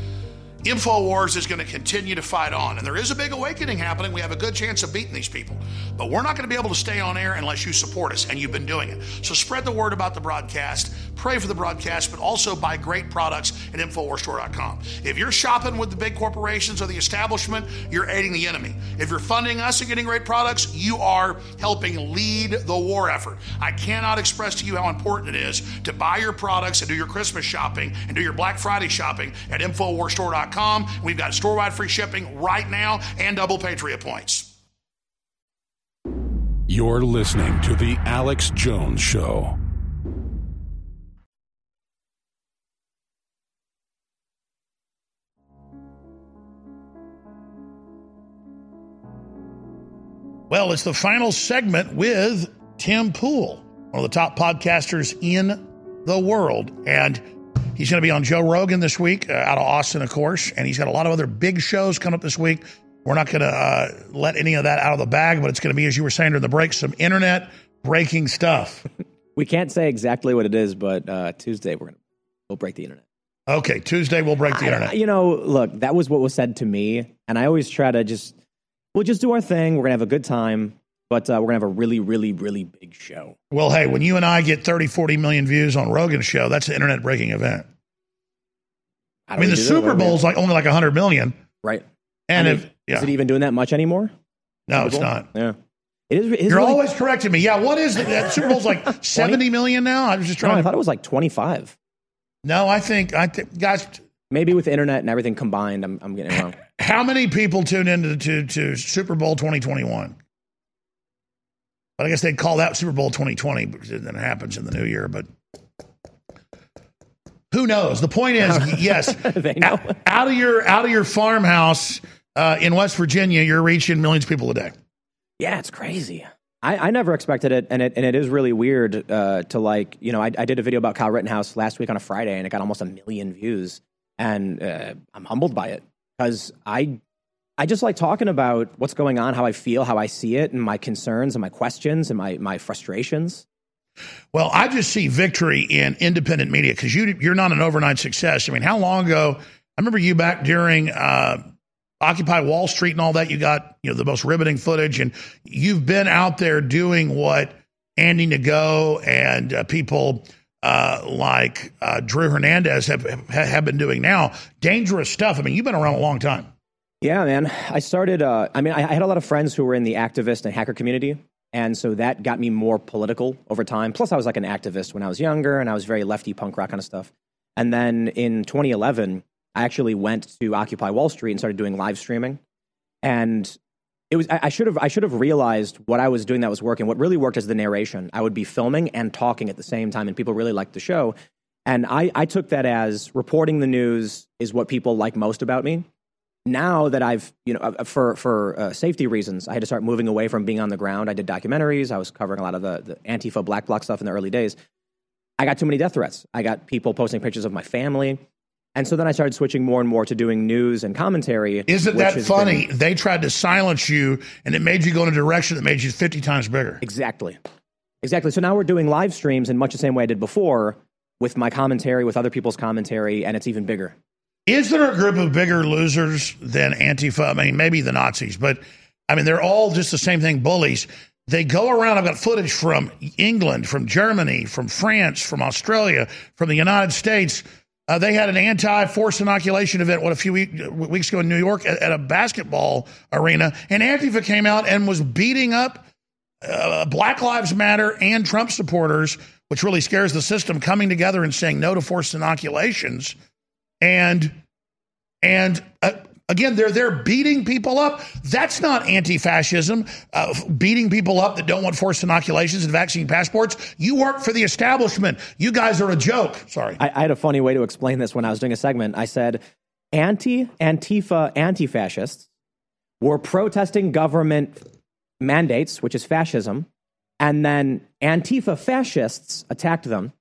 InfoWars is going to continue to fight on. And there is a big awakening happening. We have a good chance of beating these people. But we're not going to be able to stay on air unless you support us, and you've been doing it. So spread the word about the broadcast, pray for the broadcast, but also buy great products at InfoWarsStore.com. If you're shopping with the big corporations or the establishment, you're aiding the enemy. If you're funding us and getting great products, you are helping lead the war effort. I cannot express to you how important it is to buy your products and do your Christmas shopping and do your Black Friday shopping at InfoWarsStore.com. We've got store wide free shipping right now and double Patriot points. You're listening to The Alex Jones Show. Well, it's the final segment with Tim Pool, one of the top podcasters in the world. And he's going to be on Joe Rogan this week uh, out of Austin, of course. And he's got a lot of other big shows coming up this week. We're not going to uh, let any of that out of the bag, but it's going to be, as you were saying during the break, some internet breaking stuff. We can't say exactly what it is, but uh, Tuesday we're gonna we'll break the internet. Okay, Tuesday we'll break the I- internet. you know, look, that was what was said to me, and I always try to just we'll just do our thing. We're gonna have a good time, but uh, we're gonna have a really, really, really big show. Well, hey, when you and I get 30, 40 million views on Rogan's show, that's an internet breaking event. I mean, the? Super What do we- Bowl's like only like 100 million. right? And I mean, if, yeah. is it even doing that much anymore? No, it's not. Yeah, it is. It is You're really- always correcting me. Yeah, what is it? That Super Bowl's like 70 million now? I was just No, trying I thought it was like twenty five. No, I think, I think, guys, Maybe with internet and everything combined, I'm, I'm getting wrong. how many people tune into to, to Super Bowl 2021? But I guess they'd call that Super Bowl 2020 because then it happens in the new year. But who knows? The point is, yes, out, out of your out of your farmhouse uh, in West Virginia, you're reaching millions of people a day. Yeah, it's crazy. I, I never expected it, and it and it is really weird uh, to like. You know, I, I did a video about Kyle Rittenhouse last week on a Friday, and it got almost a million views, and uh, I'm humbled by it because I I just like talking about what's going on, how I feel, how I see it, and my concerns and my questions and my my frustrations. Well, I just see victory in independent media because you you're not an overnight success. I mean, how long ago? I remember you back during uh, Occupy Wall Street and all that. You got you know the most riveting footage, and you've been out there doing what Andy Ngo and uh, people uh, like uh, Drew Hernandez have, have have been doing now. Dangerous stuff. I mean, you've been around a long time. Yeah, man. I started. Uh, I mean, I, had a lot of friends who were in the activist and hacker community, and so that got me more political over time. Plus, I was like an activist when I was younger, and I was very lefty punk rock kind of stuff. And then in 2011, I actually went to Occupy Wall Street and started doing live streaming. And it was I, I should have I should have realized what I was doing that was working. What really worked is the narration. I would be filming and talking at the same time, and people really liked the show. And I, I took that as reporting the news is what people like most about me now that I've, you know, uh, for for uh, safety reasons, I had to start moving away from being on the ground. I did documentaries. I was covering a lot of the, the Antifa Black Bloc stuff in the early days. I got too many death threats. I got people posting pictures of my family, and so then I started switching more and more to doing news and commentary. Isn't that funny? been- They tried to silence you, and it made you go in a direction that made you 50 times bigger. Exactly, exactly. So now we're doing live streams in much the same way I did before, with my commentary, with other people's commentary, and it's even bigger. Is there a group of bigger losers than Antifa? I mean, maybe the Nazis, but I mean, they're all just the same thing bullies. They go around. I've got footage from England, from Germany, from France, from Australia, from the United States. Uh, they had an anti-forced inoculation event, what, a few week, weeks ago in New York at, at a basketball arena. And Antifa came out and was beating up uh, Black Lives Matter and Trump supporters, which really scares the system, coming together and saying no to forced inoculations. And and uh, again, they're they're beating people up. That's not anti-fascism. Uh, beating people up that don't want forced inoculations and vaccine passports. You work for the establishment. You guys are a joke. Sorry. I, I had a funny way to explain this when I was doing a segment. I said, anti Antifa anti fascists were protesting government mandates, which is fascism, and then Antifa fascists attacked them.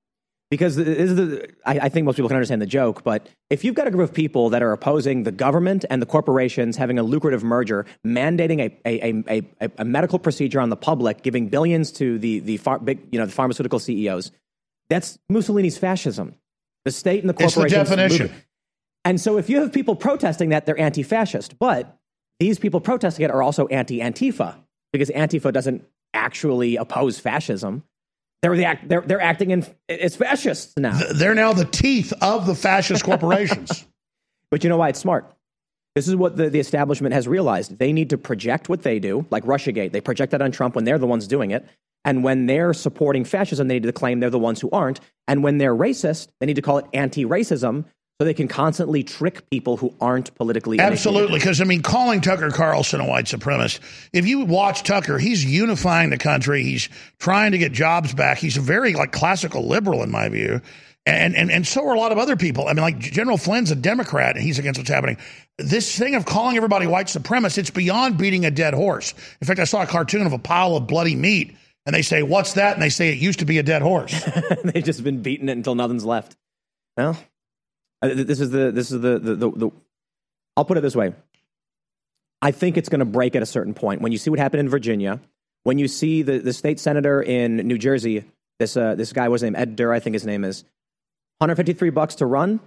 Because this is the, I, I think most people can understand the joke, but if you've got a group of people that are opposing the government and the corporations having a lucrative merger, mandating a, a, a, a, a medical procedure on the public, giving billions to the, the, far, big, you know, the pharmaceutical CEOs, that's Mussolini's fascism. The state and the corporations. It's the definition. And so if you have people protesting that, they're anti fascist. But these people protesting it are also anti Antifa because Antifa doesn't actually oppose fascism. They're, the act, they're, they're acting in, as fascists now. They're now the teeth of the fascist corporations. but you know why it's smart? This is what the, the establishment has realized. They need to project what they do, like Russiagate. They project that on Trump when they're the ones doing it. And when they're supporting fascism, they need to claim they're the ones who aren't. And when they're racist, they need to call it anti racism so they can constantly trick people who aren't politically absolutely because i mean calling tucker carlson a white supremacist if you watch tucker he's unifying the country he's trying to get jobs back he's a very like classical liberal in my view and, and and so are a lot of other people. I mean, like General Flynn's a Democrat, and he's against what's happening. This thing of calling everybody white supremacist, it's beyond beating a dead horse. In fact, I saw a cartoon of a pile of bloody meat, and they say, "What's that?" And they say it used to be a dead horse. They've just been beating it until nothing's left. Well, this is the this is the the, the, the I'll put it this way. I think it's going to break at a certain point. When you see what happened in Virginia, when you see the, the state senator in New Jersey, this uh, this guy was named Ed Durr, I think his name is, 153 bucks to run.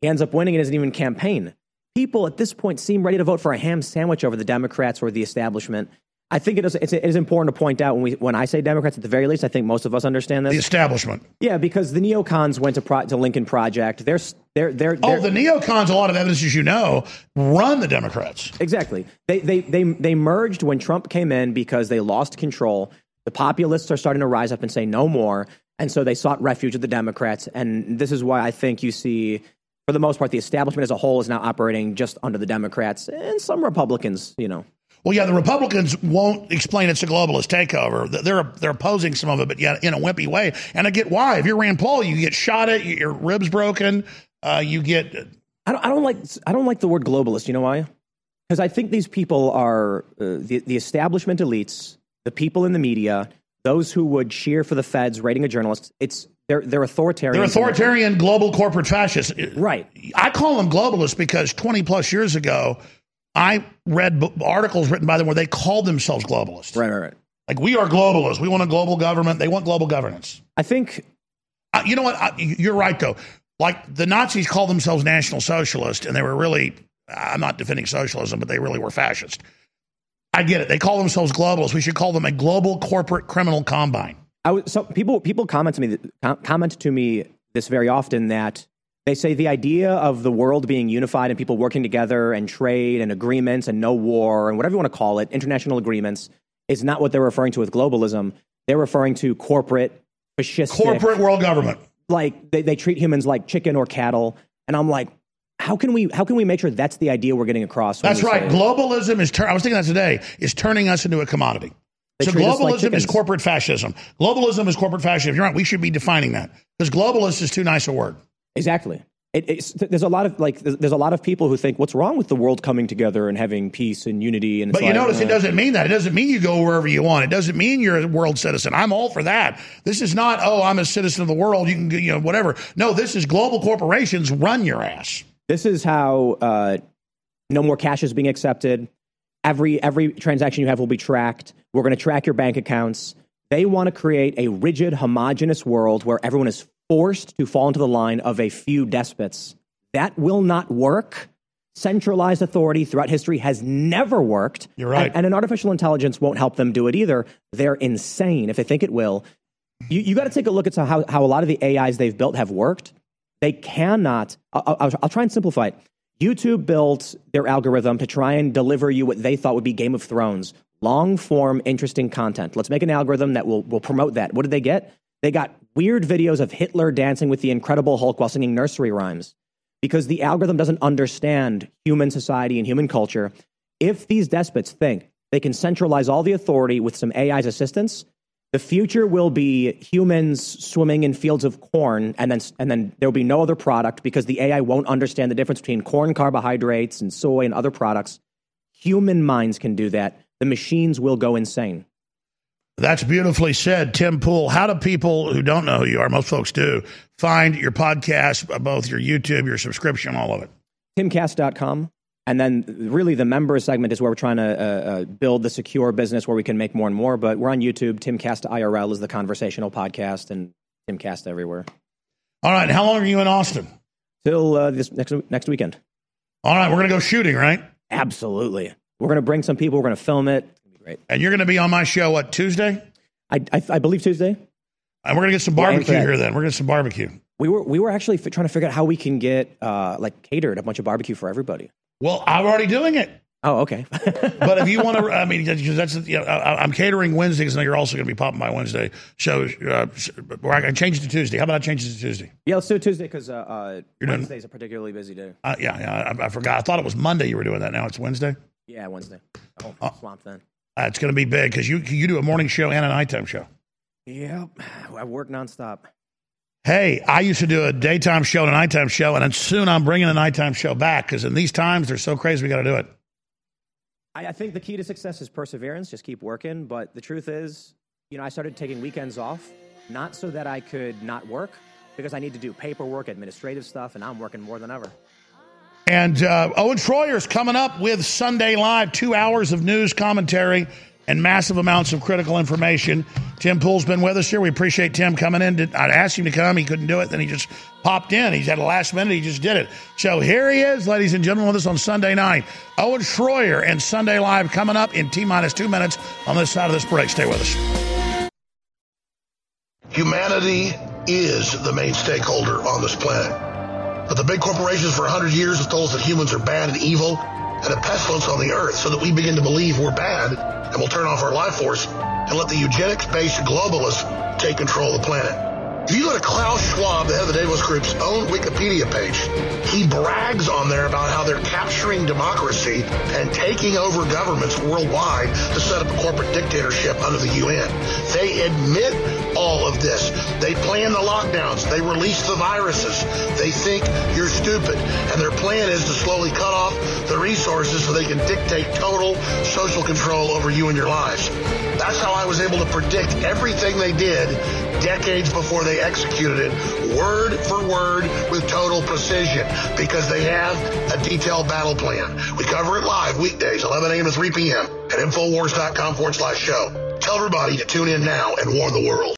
He ends up winning and doesn't even campaign. People at this point seem ready to vote for a ham sandwich over the Democrats or the establishment. I think it is, it's, it is important to point out when, we, when I say Democrats, at the very least, I think most of us understand this. The establishment. Yeah, because the neocons went to, Pro, to Lincoln Project. They're, they're, they're, oh, the neocons, a lot of evidence, as you know, run the Democrats. Exactly. They, they, they, they merged when Trump came in because they lost control. The populists are starting to rise up and say no more. And so they sought refuge with the Democrats. And this is why I think you see, for the most part, the establishment as a whole is now operating just under the Democrats and some Republicans, you know. Well, yeah, the Republicans won't explain it's a globalist takeover. They're they're opposing some of it, but yet in a wimpy way. And I get why. If you're Rand Paul, you get shot at, your ribs broken, uh, you get. I don't, I don't like I don't like the word globalist. You know why? Because I think these people are uh, the the establishment elites, the people in the media, those who would cheer for the feds raiding a journalist. It's they're they're authoritarian. They're authoritarian global corporate fascists. Right. I call them globalists because 20 plus years ago I read articles written by them where they called themselves globalists. Right, right, right. Like we are globalists. We want a global government. They want global governance. I think. Uh, you know what? I, you're right though. Like the Nazis called themselves National Socialist, and they were really. I'm not defending socialism, but they really were fascist. I get it. They call themselves globalists. We should call them a global corporate criminal combine. I was, so people people comment to me comment to me this very often that they say the idea of the world being unified and people working together and trade and agreements and no war and whatever you want to call it, international agreements, is not what they're referring to with globalism. They're referring to corporate, fascistic. Corporate world government. Like they, they treat humans like chicken or cattle. And I'm like, how can we how can we make sure that's the idea we're getting across? That's right. Globalism is. Tur- I was thinking that today is turning us into a commodity. They so globalism like is corporate fascism. Globalism is corporate fascism. You're right. We should be defining that because globalist is too nice a word. Exactly. It, there's a lot of like there's a lot of people who think what's wrong with the world coming together and having peace and unity and but you like, notice uh, it doesn't mean that. It doesn't mean you go wherever you want. It doesn't mean you're a world citizen. I'm all for that. This is not oh i'm a citizen of the world. You can you know whatever. No this is global corporations run your ass. This is how uh, no more cash is being accepted. Every every transaction you have will be tracked. We're going to track your bank accounts. They want to create a rigid homogenous world where everyone is forced to fall into the line of a few despots. That will not work. Centralized authority throughout history has never worked. You're right. And, and an artificial intelligence won't help them do it either. They're insane if they think it will. You, you got to take a look at how, how a lot of the AIs they've built have worked. They cannot, I'll, I'll, I'll try and simplify it. YouTube built their algorithm to try and deliver you what they thought would be Game of Thrones, long form, interesting content. Let's make an algorithm that will, will promote that. What did they get? They got weird videos of Hitler dancing with the Incredible Hulk while singing nursery rhymes because the algorithm doesn't understand human society and human culture. If these despots think they can centralize all the authority with some AI's assistance, the future will be humans swimming in fields of corn, and then and then there will be no other product because the AI won't understand the difference between corn carbohydrates and soy and other products. Human minds can do that. The machines will go insane. That's beautifully said, Tim Pool. How do people who don't know who you are, most folks do, find your podcast, both your YouTube, your subscription, all of it? Timcast.com. And then, really, the members segment is where we're trying to uh, uh, build the secure business where we can make more and more. But we're on YouTube. Timcast IRL is the conversational podcast, and Timcast everywhere. All right. How long are you in Austin? till uh, this next next weekend. All right, we're gonna go shooting, right? Absolutely. We're gonna bring some people. We're gonna film it. And you're gonna be on my show what Tuesday? I I, I believe Tuesday. And we're gonna get some barbecue here. Then we're gonna get some barbecue. We were we were actually f- trying to figure out how we can get uh, like catered a bunch of barbecue for everybody. Well, I'm already doing it. Oh, okay. but if you want to, I mean, that's you know, I, I'm catering Wednesdays, and you're also going to be popping by Wednesday shows. Uh, or I can change it to Tuesday. How about I change it to Tuesday? yeah, let's do it Tuesday because uh, uh, You're doing- Wednesday's a particularly busy day. Uh, yeah, yeah. I, I forgot. I thought it was Monday. You were doing that. Now it's Wednesday. Yeah, Wednesday. Oh, Uh, swamp then. Uh, it's going to be big because you you do a morning show and a nighttime show. Yep, I work nonstop. Hey, I used to do a daytime show and a nighttime show, and then soon I'm bringing a nighttime show back because in these times they're so crazy. We got to do it. I, I think the key to success is perseverance. Just keep working. But the truth is, you know, I started taking weekends off, not so that I could not work, because I need to do paperwork, administrative stuff, and I'm working more than ever. And uh, Owen Schroyer's coming up with Sunday Live, two hours of news commentary and massive amounts of critical information. Tim Pool's been with us here. We appreciate Tim coming in. I'd asked him to come. He couldn't do it. Then he just popped in. He's at the last minute. He just did it. So here he is, ladies and gentlemen, with us on Sunday night. Owen Schroyer and Sunday Live coming up in T minus two minutes on this side of this break. Stay with us. Humanity is the main stakeholder on this planet. But the big corporations for 100 years have told us that humans are bad and evil and a pestilence on the earth so that we begin to believe we're bad and we'll turn off our life force and let the eugenics-based globalists take control of the planet. If you go to Klaus Schwab, the head of the Davos Group's own Wikipedia page, he brags on there about how they're capturing democracy and taking over governments worldwide to set up a corporate dictatorship under the UN. They admit all of this. They plan the lockdowns. They release the viruses. They think you're stupid. And their plan is to slowly cut off the resources so they can dictate total social control over you and your lives. That's how I was able to predict everything they did decades before they executed it, word for word with total precision, because they have a detailed battle plan. We cover it live weekdays, 11 a.m. to 3 p.m. at Infowars.com forward slash show. Tell everybody to tune in now and warn the world.